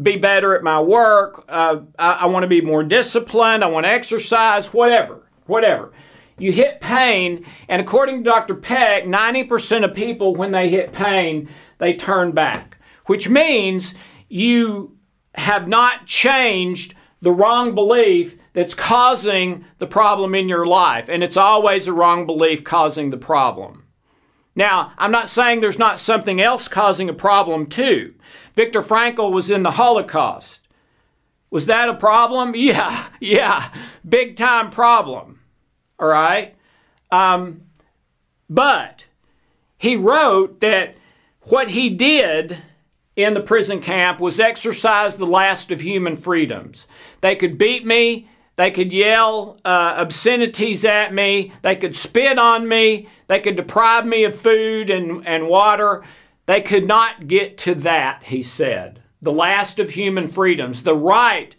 be better at my work, uh, I, I want to be more disciplined, I want to exercise, whatever, whatever. You hit pain, and according to Dr. Peck, 90% of people, when they hit pain, they turn back, which means you have not changed the wrong belief that's causing the problem in your life. And it's always a wrong belief causing the problem. Now, I'm not saying there's not something else causing a problem too. Viktor Frankl was in the Holocaust. Was that a problem? Yeah, yeah, big time problem. All right? Um, but he wrote that what he did in the prison camp was exercise the last of human freedoms. They could beat me, they could yell uh, obscenities at me. They could spit on me. They could deprive me of food and, and water. They could not get to that, he said. The last of human freedoms, the right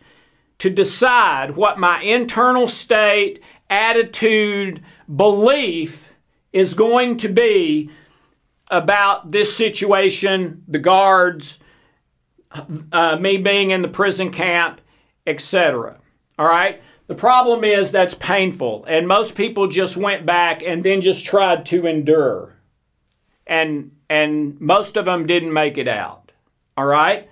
to decide what my internal state, attitude, belief is going to be about this situation, the guards, uh, me being in the prison camp, etc. All right? The problem is that's painful, and most people just went back and then just tried to endure. And and most of them didn't make it out. All right?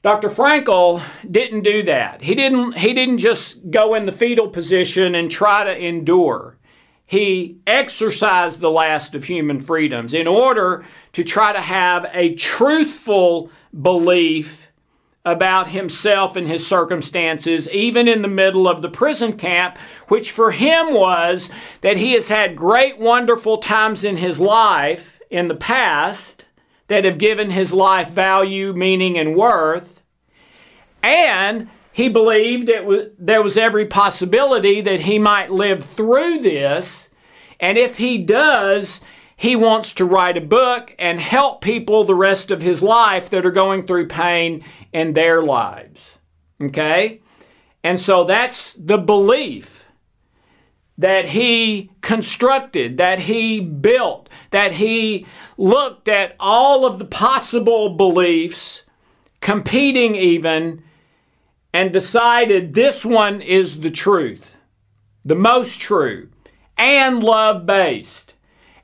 Dr. Frankl didn't do that. He didn't he didn't just go in the fetal position and try to endure. He exercised the last of human freedoms in order to try to have a truthful belief about himself and his circumstances, even in the middle of the prison camp, which for him was that he has had great, wonderful times in his life in the past that have given his life value, meaning, and worth. And he believed it was, there was every possibility that he might live through this. And if he does, he wants to write a book and help people the rest of his life that are going through pain in their lives. Okay? And so that's the belief that he constructed, that he built, that he looked at all of the possible beliefs, competing even, and decided this one is the truth, the most true, and love based.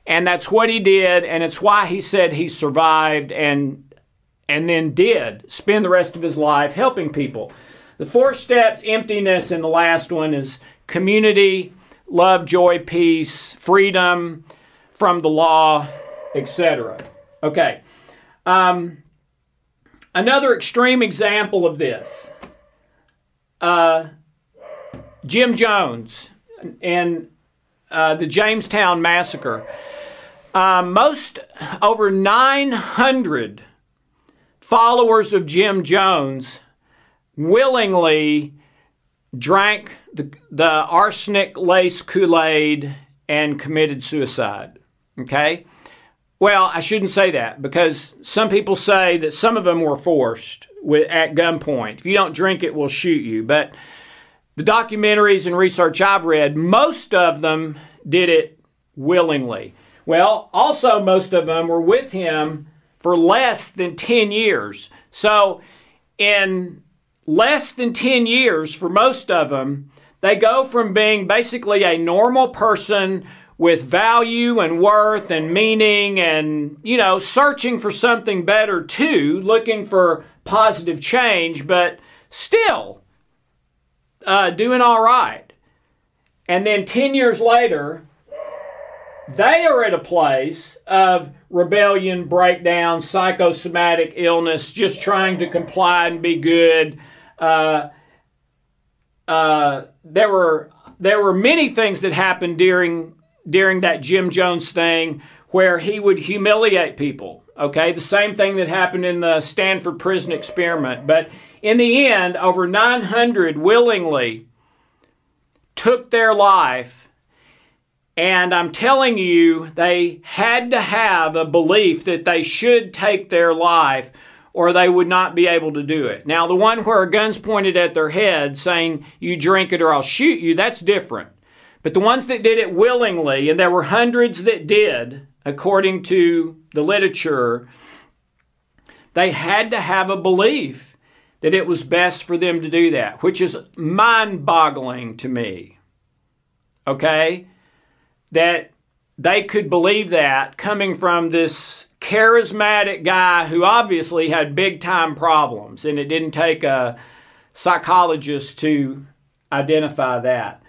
And that's what he did, and it's why he said he survived and and then did spend the rest of his life helping people. The four steps, emptiness, and the last one is community, love, joy, peace, freedom from the law, etc. Okay. Um, another extreme example of this uh, Jim Jones and uh, the Jamestown Massacre. Uh, most, over 900 followers of Jim Jones willingly drank the, the arsenic laced Kool Aid and committed suicide. Okay? Well, I shouldn't say that because some people say that some of them were forced with, at gunpoint. If you don't drink it, we'll shoot you. But the documentaries and research I've read, most of them did it willingly. Well, also, most of them were with him for less than 10 years. So, in less than 10 years, for most of them, they go from being basically a normal person with value and worth and meaning and, you know, searching for something better too, looking for positive change, but still uh, doing all right. And then 10 years later, they are at a place of rebellion, breakdown, psychosomatic illness, just trying to comply and be good. Uh, uh, there were there were many things that happened during during that Jim Jones thing where he would humiliate people Okay, the same thing that happened in the Stanford prison experiment. But in the end, over 900 willingly took their life. And I'm telling you, they had to have a belief that they should take their life or they would not be able to do it. Now, the one where a gun's pointed at their head saying, You drink it or I'll shoot you, that's different. But the ones that did it willingly, and there were hundreds that did, according to the literature, they had to have a belief that it was best for them to do that, which is mind boggling to me. Okay? That they could believe that coming from this charismatic guy who obviously had big time problems, and it didn't take a psychologist to identify that.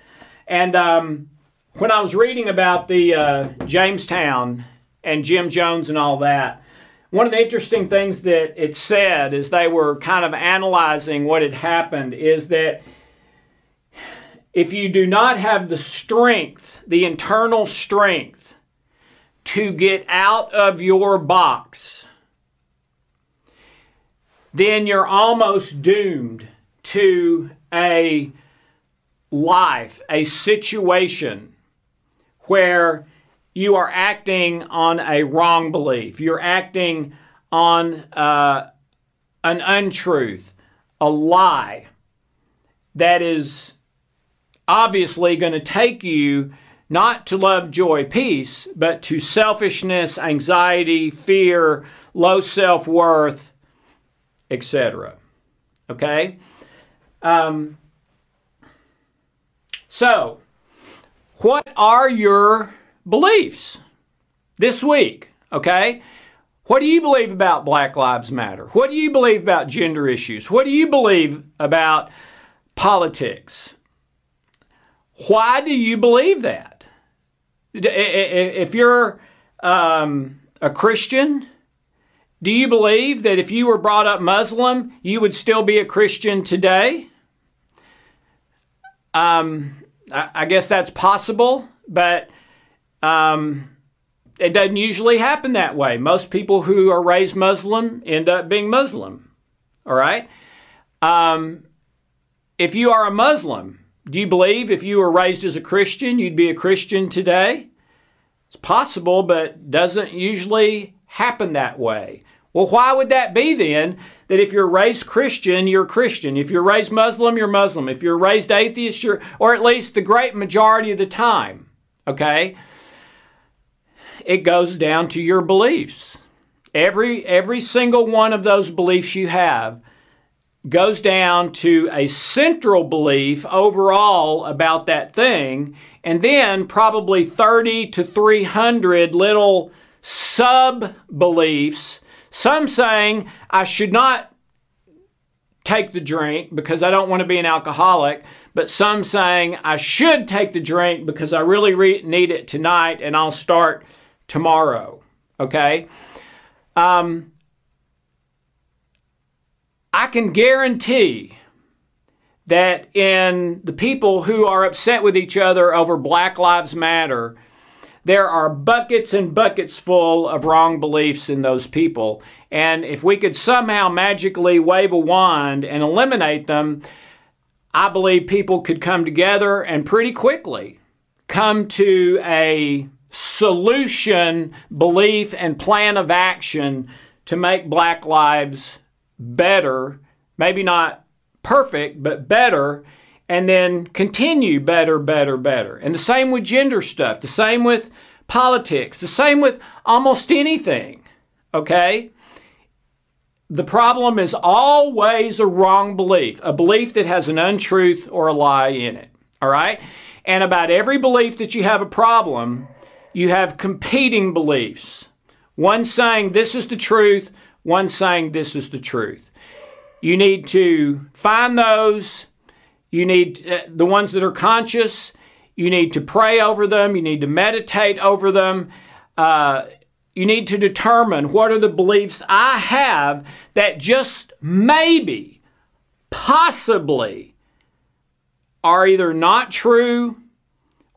And um, when I was reading about the uh, Jonestown and Jim Jones and all that, one of the interesting things that it said as they were kind of analyzing what had happened is that if you do not have the strength, the internal strength, to get out of your box, then you're almost doomed to a life, a situation where you are acting on a wrong belief. You're acting on uh, an untruth, a lie that is obviously going to take you not to love, joy, peace, but to selfishness, anxiety, fear, low self worth, etc. Okay? Um, so, what are your beliefs this week? Okay? What do you believe about Black Lives Matter? What do you believe about gender issues? What do you believe about politics? Why do you believe that? If you're um, a Christian, do you believe that if you were brought up Muslim, you would still be a Christian today? Um, I, guess that's possible, but um, it doesn't usually happen that way. Most people who are raised Muslim end up being Muslim. All right? Um, if you are a Muslim, do you believe if you were raised as a Christian, you'd be a Christian today? It's possible, but doesn't usually happen that way. Well, why would that be then? That if you're raised Christian, you're Christian. If you're raised Muslim, you're Muslim. If you're raised atheist, you're, or at least the great majority of the time, okay? It goes down to your beliefs. Every, every single one of those beliefs you have goes down to a central belief overall about that thing, and then probably 30 to 300 little sub beliefs some saying I should not take the drink because I don't want to be an alcoholic, but some saying I should take the drink because I really re- need it tonight and I'll start tomorrow. Okay? Um, I can guarantee that in the people who are upset with each other over Black Lives Matter, there are buckets and buckets full of wrong beliefs in those people. And if we could somehow magically wave a wand and eliminate them, I believe people could come together and pretty quickly come to a solution, belief, and plan of action to make black lives better. Maybe not perfect, but better and then continue better, better, better. And the same with gender stuff, the same with politics, the same with almost anything. Okay? The problem is always a wrong belief, a belief that has an untruth or a lie in it. All right? And about every belief that you have a problem, you have competing beliefs. One saying this is the truth, one saying this is the truth. You need to find those you need uh, the ones that are conscious. You need to pray over them. You need to meditate over them. Uh, you need to determine what are the beliefs I have that just maybe, possibly, are either not true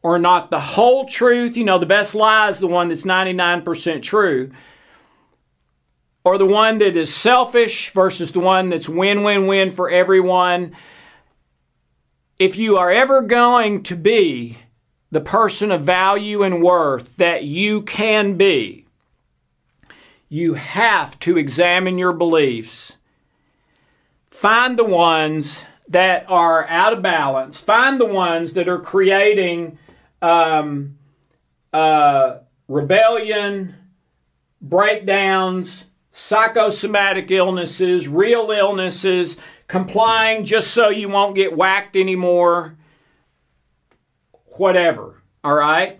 or not the whole truth. You know, the best lie is the one that's 99% true. Or the one that is selfish versus the one that's win win win for everyone. If you are ever going to be the person of value and worth that you can be, you have to examine your beliefs. Find the ones that are out of balance. Find the ones that are creating um, uh, rebellion, breakdowns, psychosomatic illnesses, real illnesses, complying just so you won't get whacked anymore, whatever. All right?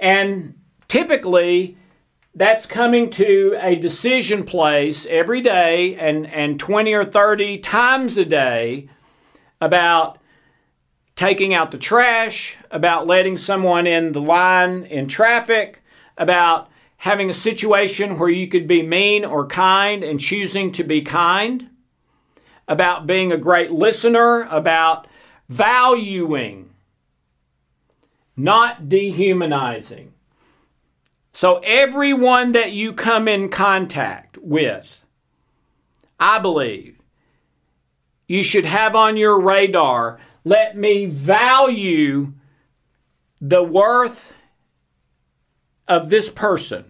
And typically, that's coming to a decision place every day and, and 20 or 30 times a day about taking out the trash, about letting someone in the line in traffic, about having a situation where you could be mean or kind and choosing to be kind, about being a great listener, about valuing, not dehumanizing. So, everyone that you come in contact with, I believe, you should have on your radar let me value the worth of this person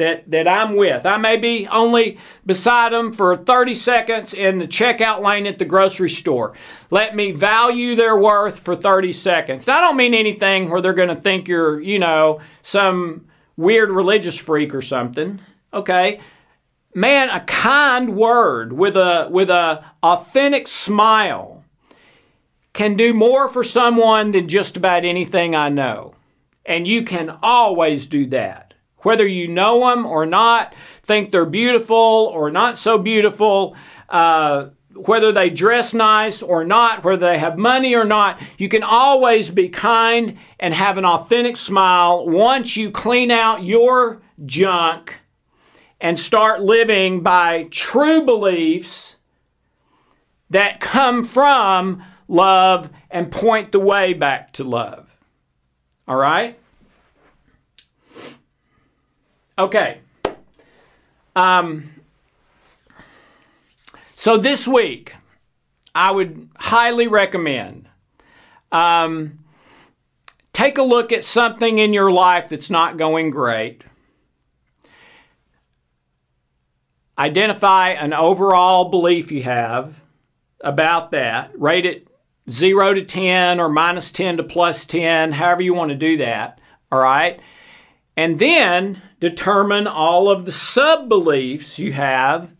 that, that I'm with. I may be only beside them for 30 seconds in the checkout lane at the grocery store. Let me value their worth for 30 seconds. Now, I don't mean anything where they're going to think you're, you know, some weird religious freak or something. Okay? Man, a kind word with a with a authentic smile can do more for someone than just about anything I know. And you can always do that. Whether you know them or not, think they're beautiful or not so beautiful, uh, whether they dress nice or not, whether they have money or not, you can always be kind and have an authentic smile once you clean out your junk and start living by true beliefs that come from love, and point the way back to love. All right? Okay. Um, so this week, I would highly recommend um, take a look at something in your life that's not going great. Identify an overall belief you have about that. Rate it 0 to 10 or minus 10 to plus 10, however you want to do that. All right. And then determine all of the sub beliefs you have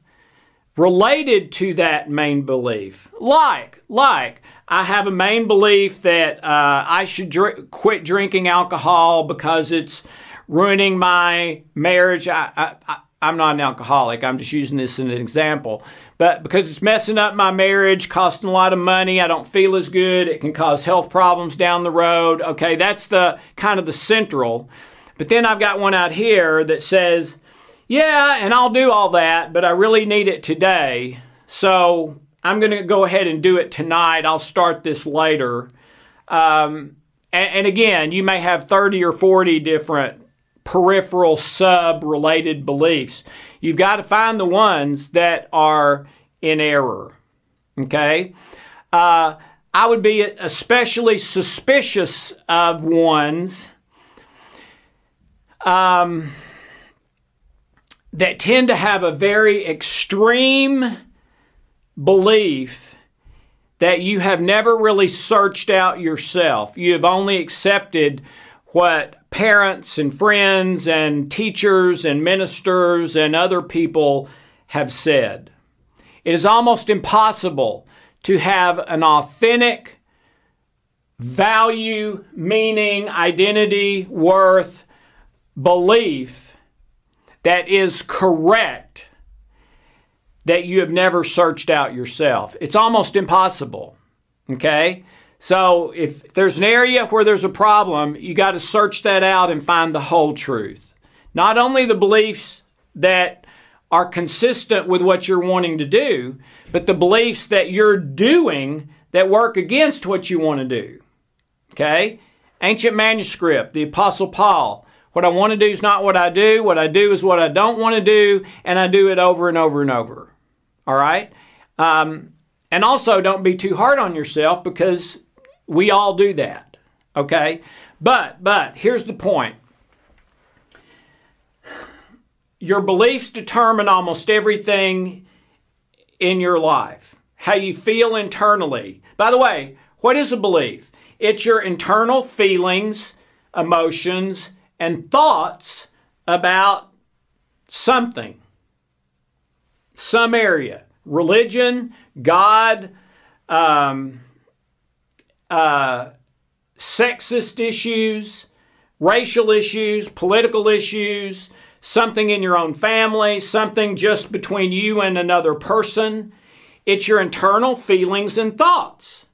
related to that main belief. Like, like, I have a main belief that uh, I should dr- quit drinking alcohol because it's ruining my marriage. I, I'm not an alcoholic. I'm just using this as an example. But because it's messing up my marriage, costing a lot of money, I don't feel as good. It can cause health problems down the road. Okay, that's the kind of the central. But then I've got one out here that says, yeah, and I'll do all that, but I really need it today. So I'm going to go ahead and do it tonight. I'll start this later. Um, and, and again, you may have 30 or 40 different peripheral sub related beliefs. You've got to find the ones that are in error. Okay? Uh, I would be especially suspicious of ones um, that tend to have a very extreme belief that you have never really searched out yourself. You have only accepted what parents and friends and teachers and ministers and other people have said. It is almost impossible to have an authentic value, meaning, identity, worth, belief that is correct that you have never searched out yourself. It's almost impossible. Okay? So if there's an area where there's a problem, you got to search that out and find the whole truth. Not only the beliefs that are consistent with what you're wanting to do, but the beliefs that you're doing that work against what you want to do. Okay? Ancient manuscript, the Apostle Paul What I want to do is not what I do. What I do is what I don't want to do, and I do it over and over and over. All right? Um, and also, don't be too hard on yourself because we all do that. Okay? But, but, here's the point your beliefs determine almost everything in your life, how you feel internally. By the way, what is a belief? It's your internal feelings, emotions, and thoughts about something, some area, religion, God, um, uh, sexist issues, racial issues, political issues, something in your own family, something just between you and another person. It's your internal feelings and thoughts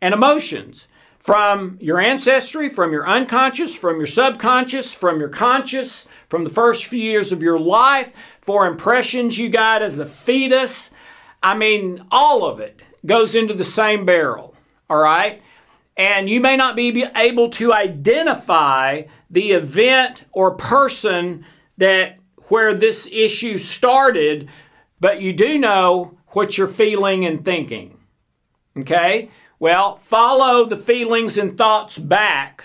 and emotions from your ancestry, from your unconscious, from your subconscious, from your conscious, from the first few years of your life, for impressions you got as a fetus. I mean, all of it goes into the same barrel, all right? And you may not be able to identify the event or person that where this issue started, but you do know what you're feeling and thinking. Okay? Well, follow the feelings and thoughts back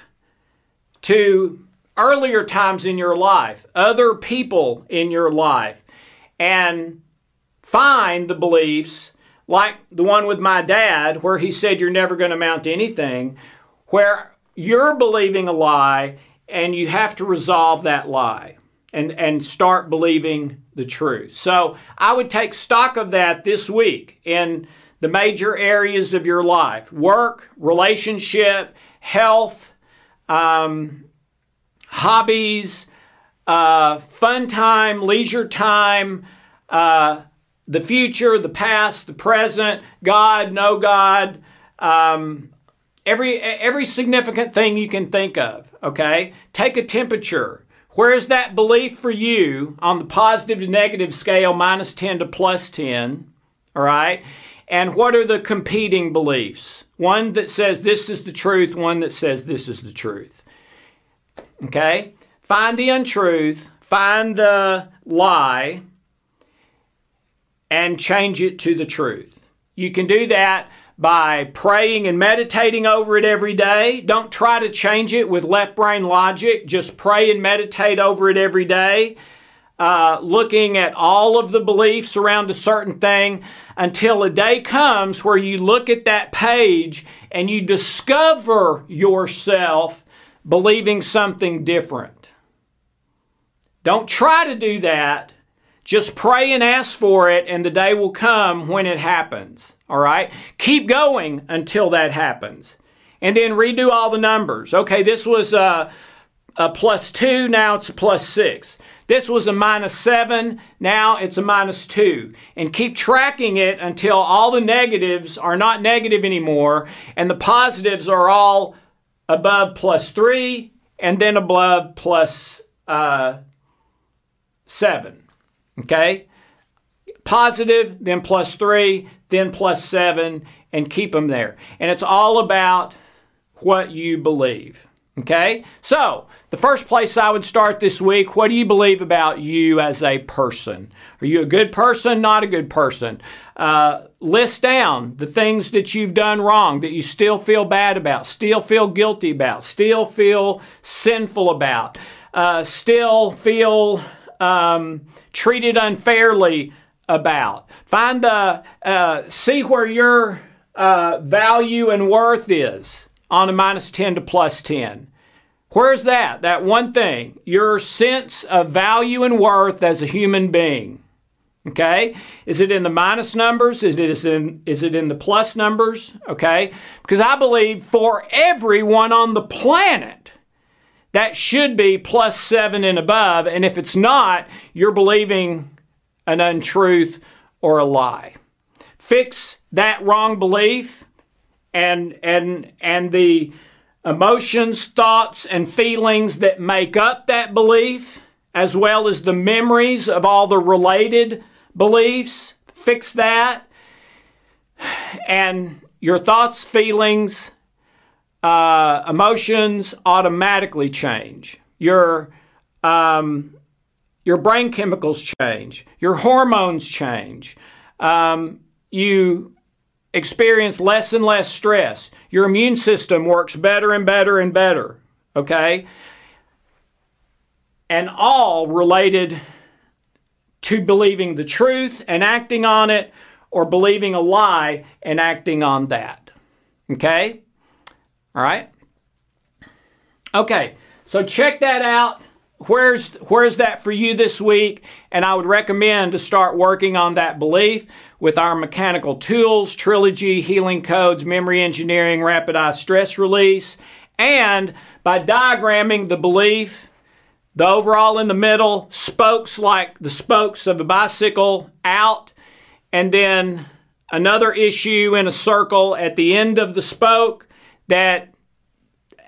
to earlier times in your life, other people in your life, and find the beliefs like the one with my dad, where he said you're never going to amount to anything, where you're believing a lie and you have to resolve that lie and, and start believing the truth. So I would take stock of that this week in the major areas of your life work, relationship, health, um, hobbies, uh, fun time, leisure time, uh, the future, the past, the present, God, no God, um, every every significant thing you can think of. Okay, take a temperature. Where is that belief for you on the positive to negative scale, minus 10 to plus 10? All right. And what are the competing beliefs? One that says this is the truth, one that says this is the truth. Okay? Find the untruth, find the lie, and change it to the truth. You can do that by praying and meditating over it every day. Don't try to change it with left brain logic. Just pray and meditate over it every day. Uh, looking at all of the beliefs around a certain thing until a day comes where you look at that page and you discover yourself believing something different. Don't try to do that. Just pray and ask for it, and the day will come when it happens. All right? Keep going until that happens. And then redo all the numbers. Okay, this was a, a plus two, now it's a plus six. This was a minus seven, now it's a minus two. And keep tracking it until all the negatives are not negative anymore and the positives are all above plus three and then above plus, uh, seven. Okay? Positive, then plus three, then plus seven, and keep them there. And it's all about what you believe. Okay? So, the first place I would start this week what do you believe about you as a person? Are you a good person, not a good person? Uh, list down the things that you've done wrong, that you still feel bad about, still feel guilty about, still feel sinful about, uh, still feel um, treated unfairly about. Find the, uh, see where your uh, value and worth is on a minus 10 to plus 10. Where's that? That one thing, your sense of value and worth as a human being. Okay? Is it in the minus numbers? Is it in, is it in the plus numbers? Okay? Because I believe for everyone on the planet, that should be plus seven and above. And if it's not, you're believing an untruth or a lie. Fix that wrong belief and and and the emotions, thoughts and feelings that make up that belief as well as the memories of all the related beliefs. Fix that. And your thoughts, feelings, uh, emotions automatically change. Your um, your brain chemicals change, your hormones change, um, you experience less and less stress, your immune system works better and better and better, okay? And all related to believing the truth and acting on it, or believing a lie and acting on that. Okay? All right? Okay, so check that out. Where's where's that for you this week? And I would recommend to start working on that belief with our mechanical tools, trilogy, healing codes, memory engineering, rapid eye stress release, and by diagramming the belief, the overall in the middle, spokes like the spokes of a bicycle out, and then another issue in a circle at the end of the spoke that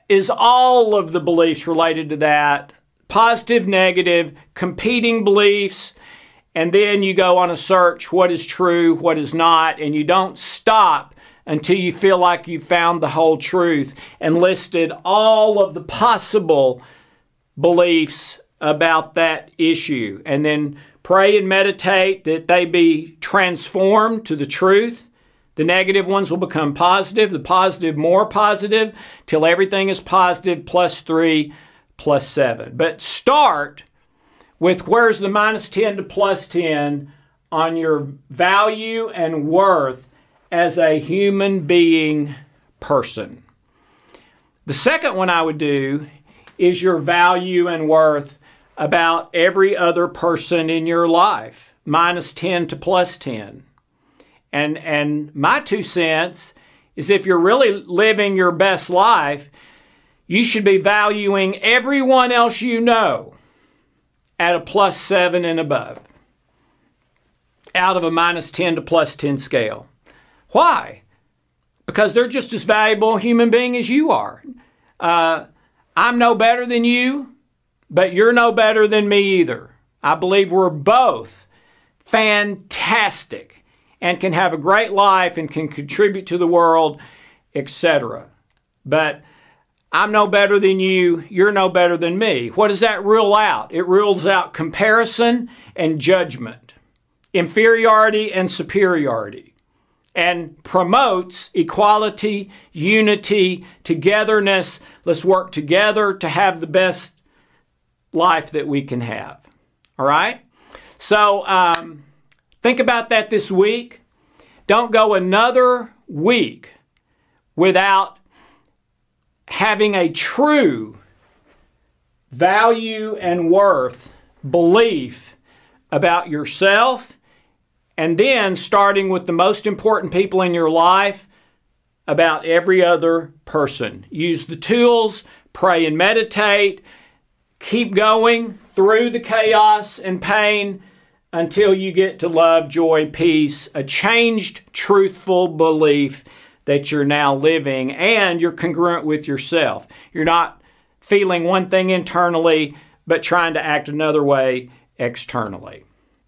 is all of the beliefs related to that positive, negative, competing beliefs, and then you go on a search what is true, what is not, and you don't stop until you feel like you've found the whole truth and listed all of the possible beliefs about that issue. And then pray and meditate that they be transformed to the truth. The negative ones will become positive, the positive more positive, till everything is positive plus three plus seven. But start with where's the minus 10 to plus 10 on your value and worth as a human being person. The second one I would do is your value and worth about every other person in your life, minus 10 to plus 10. And, and my two cents is if you're really living your best life, you should be valuing everyone else you know at a plus seven and above out of a minus 10 to plus 10 scale. Why? Because they're just as valuable a human being as you are. Uh, I'm no better than you, but you're no better than me either. I believe we're both fantastic and can have a great life and can contribute to the world, etc. But I'm no better than you, you're no better than me. What does that rule out? It rules out comparison and judgment, inferiority and superiority, and promotes equality, unity, togetherness. Let's work together to have the best life that we can have. All right? So um, think about that this week. Don't go another week without having a true value and worth belief about yourself, and then starting with the most important people in your life about every other person. Use the tools, pray and meditate, keep going through the chaos and pain until you get to love, joy, peace, a changed, truthful belief that you're now living and you're congruent with yourself. You're not feeling one thing internally but trying to act another way externally.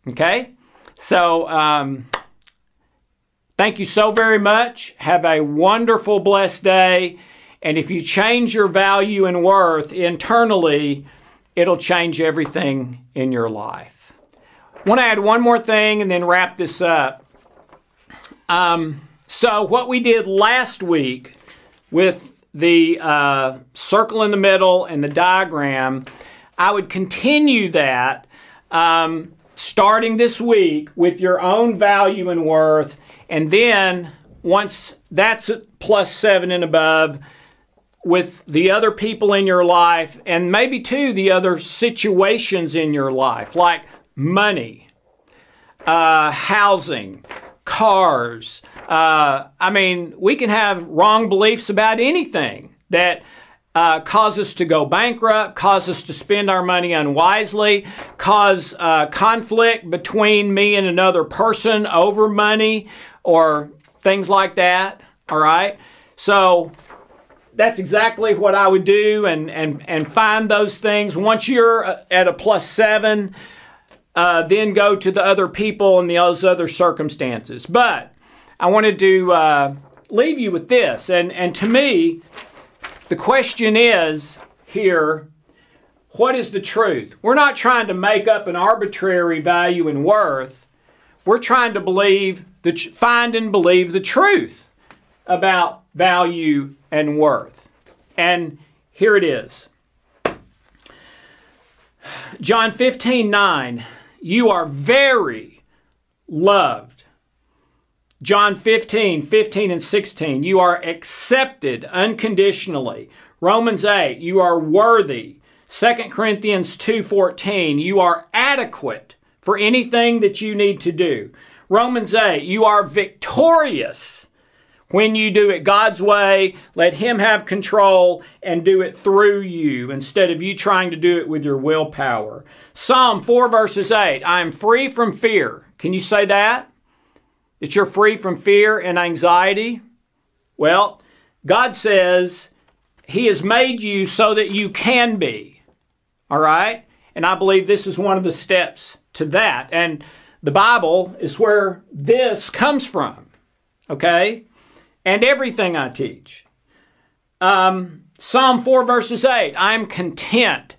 Okay? So, um, thank you so very much. Have a wonderful, blessed day. And if you change your value and worth internally, it'll change everything in your life. I want to add one more thing and then wrap this up. Um, so, what we did last week with the uh, circle in the middle and the diagram, I would continue that um, starting this week with your own value and worth. And then, once that's plus seven and above, with the other people in your life, and maybe too the other situations in your life, like money, uh, housing, cars. Uh, I mean, we can have wrong beliefs about anything that uh, cause us to go bankrupt, cause us to spend our money unwisely, cause uh, conflict between me and another person over money or things like that. All right. So that's exactly what I would do and, and, and find those things. Once you're uh, at a plus seven, uh, then go to the other people and those other circumstances. But I wanted to uh, leave you with this. And, and to me, the question is here what is the truth? We're not trying to make up an arbitrary value and worth. We're trying to believe the find and believe the truth about value and worth. And here it is. John 15, 9. You are very loved. John 15, 15 and 16. You are accepted unconditionally. Romans 8. You are worthy. 2 Corinthians 2:14, you are adequate for anything that you need to do. Romans 8, you are victorious when you do it God's way, let him have control and do it through you instead of you trying to do it with your willpower. Psalm 4 verses 8, I am free from fear. Can you say that? That you're free from fear and anxiety? Well, God says he has made you so that you can be. All right? And I believe this is one of the steps to that. And the Bible is where this comes from. Okay? And everything I teach. Um, Psalm 4, verses 8 I'm content.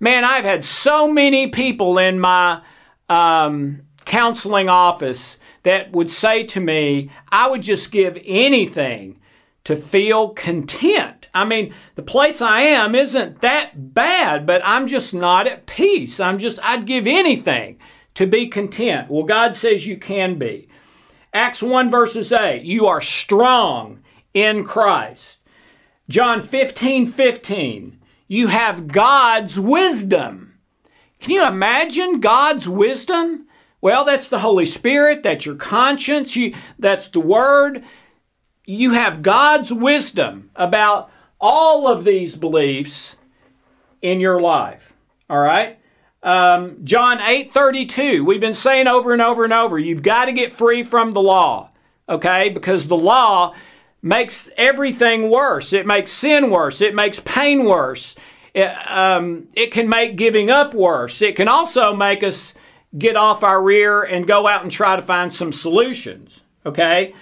Man, I've had so many people in my um, counseling office that would say to me, I would just give anything to feel content. I mean, the place I am isn't that bad, but I'm just not at peace. I'm just, I'd give anything to be content. Well, God says you can be. Acts 1 verses 8, you are strong in Christ. John 15 15, you have God's wisdom. Can you imagine God's wisdom? Well, that's the Holy Spirit, that's your conscience, you, that's the Word. You have God's wisdom about all of these beliefs in your life. All right? Um, John 8 32, we've been saying over and over and over, you've got to get free from the law, okay? Because the law makes everything worse. It makes sin worse. It makes pain worse. It, um, it can make giving up worse. It can also make us get off our rear and go out and try to find some solutions, okay?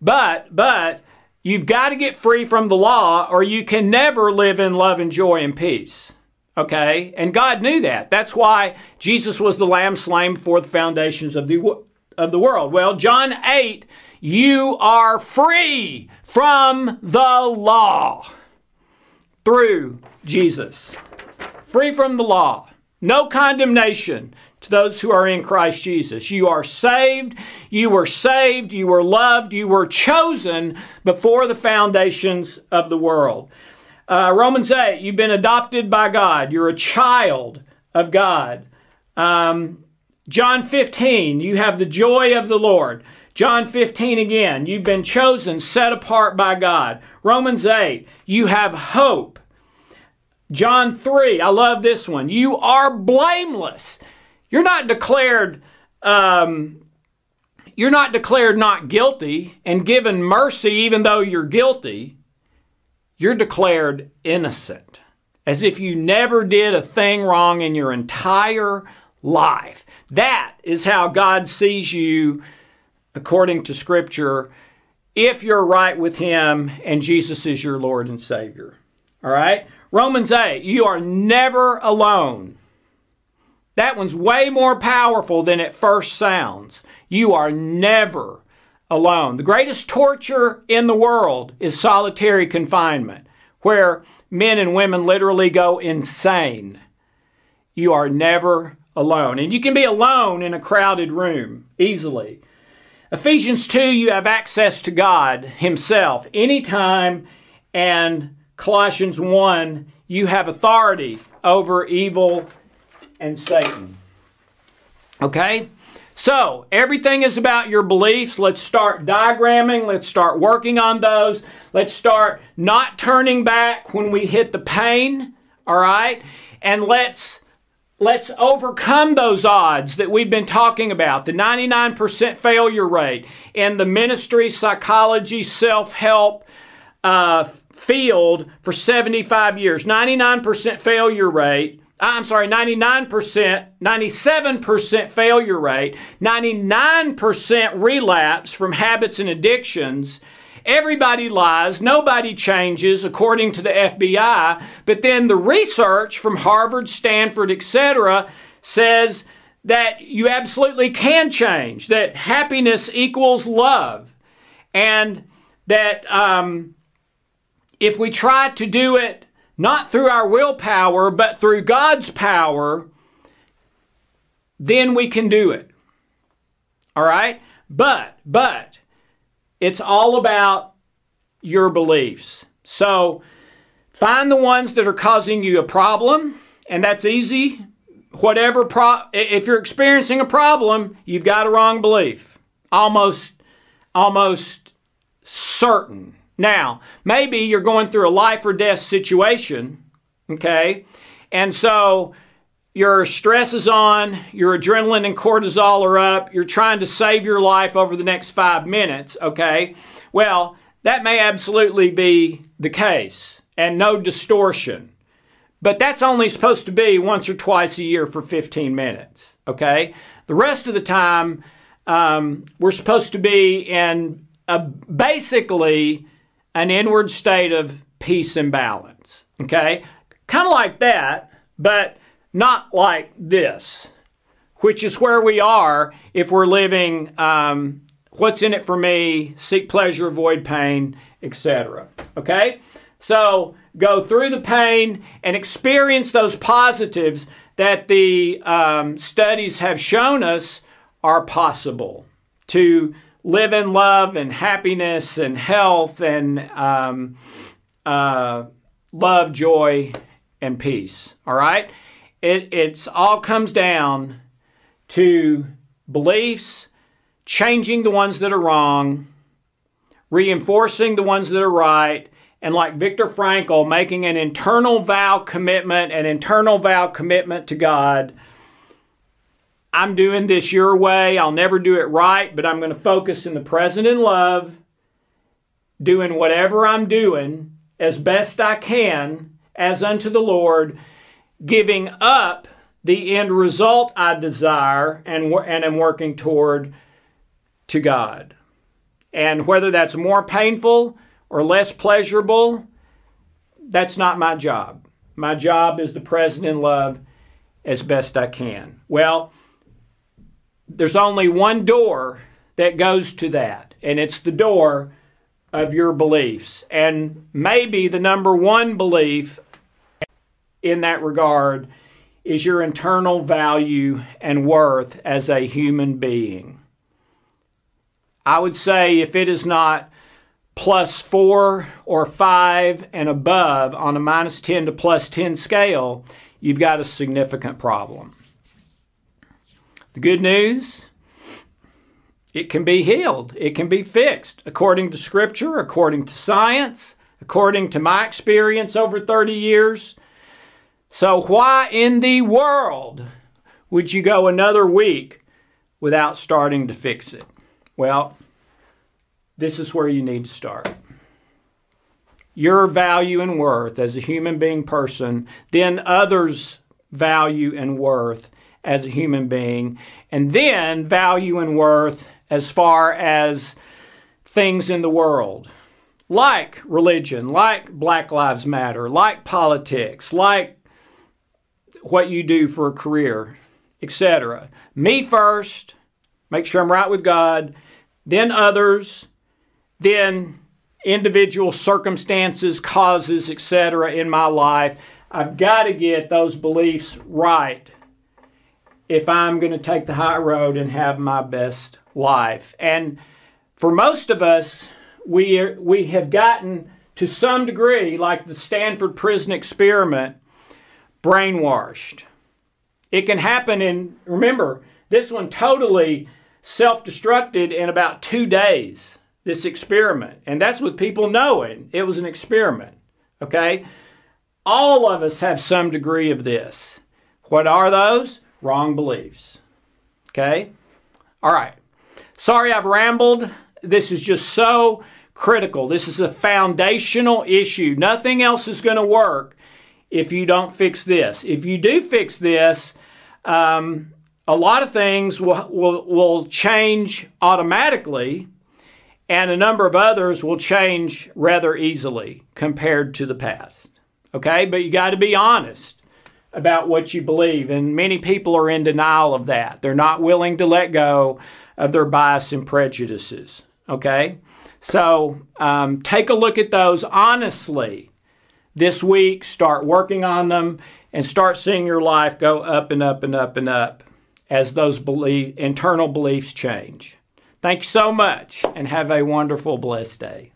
But, but, You've got to get free from the law or you can never live in love and joy and peace. Okay? And God knew that. That's why Jesus was the lamb slain before the foundations of the, of the world. Well, John 8, you are free from the law through Jesus. Free from the law. No condemnation to those who are in Christ Jesus. You are saved, you were saved, you were loved, you were chosen before the foundations of the world. Uh, Romans 8, you've been adopted by God, you're a child of God. Um, John 15, you have the joy of the Lord. John 15 again, you've been chosen, set apart by God. Romans 8, you have hope. John 3, I love this one. You are blameless. You're not declared um, you're not declared not guilty and given mercy even though you're guilty. You're declared innocent, as if you never did a thing wrong in your entire life. That is how God sees you according to Scripture if you're right with Him and Jesus is your Lord and Savior. All right? Romans 8, you are never alone. That one's way more powerful than it first sounds. You are never alone. The greatest torture in the world is solitary confinement, where men and women literally go insane. You are never alone. And you can be alone in a crowded room easily. Ephesians 2, you have access to God Himself anytime. And Colossians 1, you have authority over evil and Satan. Okay? So, everything is about your beliefs. Let's start diagramming. Let's start working on those. Let's start not turning back when we hit the pain, all right? And let's let's overcome those odds that we've been talking about. The 99% failure rate in the ministry, psychology, self-help uh, field for 75 years. 99% failure rate I'm sorry, 99%, 97% failure rate, 99% relapse from habits and addictions, everybody lies, nobody changes according to the FBI, but then the research from Harvard, Stanford, etc. says that you absolutely can change, that happiness equals love, and that um, if we try to do it not through our willpower, but through God's power, then we can do it. All right? But, but, it's all about your beliefs. So, find the ones that are causing you a problem, and that's easy. Whatever pro if you're experiencing a problem, you've got a wrong belief. Almost almost certain. Now, maybe you're going through a life or death situation, okay? And so your stress is on, your adrenaline and cortisol are up, you're trying to save your life over the next five minutes, okay? Well, that may absolutely be the case and no distortion. But that's only supposed to be once or twice a year for 15 minutes, okay? The rest of the time, um, we're supposed to be in a, basically an inward state of peace and balance, okay? Kind of like that, but not like this, which is where we are if we're living um, what's in it for me, seek pleasure, avoid pain, etc. Okay? So go through the pain and experience those positives that the um, studies have shown us are possible to live in love and happiness and health and um, uh, love, joy, and peace. All right? It it's all comes down to beliefs, changing the ones that are wrong, reinforcing the ones that are right, and like Viktor Frankl, making an internal vow commitment, an internal vow commitment to God. I'm doing this your way. I'll never do it right, but I'm going to focus in the present in love, doing whatever I'm doing as best I can as unto the Lord giving up the end result I desire and, and am working toward to God. And whether that's more painful or less pleasurable, that's not my job. My job is the present in love as best I can. Well, there's only one door that goes to that, and it's the door of your beliefs. And maybe the number one belief in that regard is your internal value and worth as a human being. I would say if it is not plus four or five and above on a minus 10 to plus 10 scale, you've got a significant problem. The good news it can be healed, it can be fixed according to Scripture, according to science, according to my experience over 30 years. So, why in the world would you go another week without starting to fix it? Well, this is where you need to start. Your value and worth as a human being person, then others' value and worth as a human being, and then value and worth as far as things in the world like religion, like Black Lives Matter, like politics, like what you do for a career, etc. Me first, make sure I'm right with God, then others, then individual circumstances, causes, etc. in my life. I've got to get those beliefs right if I'm going to take the high road and have my best life. And for most of us, we, are, we have gotten to some degree, like the Stanford Prison Experiment, brainwashed. It can happen in, remember, this one totally self destructed in about two days, this experiment. And that's with people knowing it was an experiment. Okay? All of us have some degree of this. What are those? Wrong beliefs. Okay? All right. Sorry I've rambled. This is just so critical. This is a foundational issue. Nothing else is going to work if you don't fix this. If you do fix this, um, a lot of things will, will, will change automatically. and a number of others will change rather easily compared to the past. Okay, but you got to be honest about what you believe, and many people are in denial of that. They're not willing to let go of their bias and prejudices. Okay, so um, take a look at those honestly this week. Start working on them and start seeing your life go up and up and up and up as those belief, internal beliefs change. Thanks so much and have a wonderful, blessed day.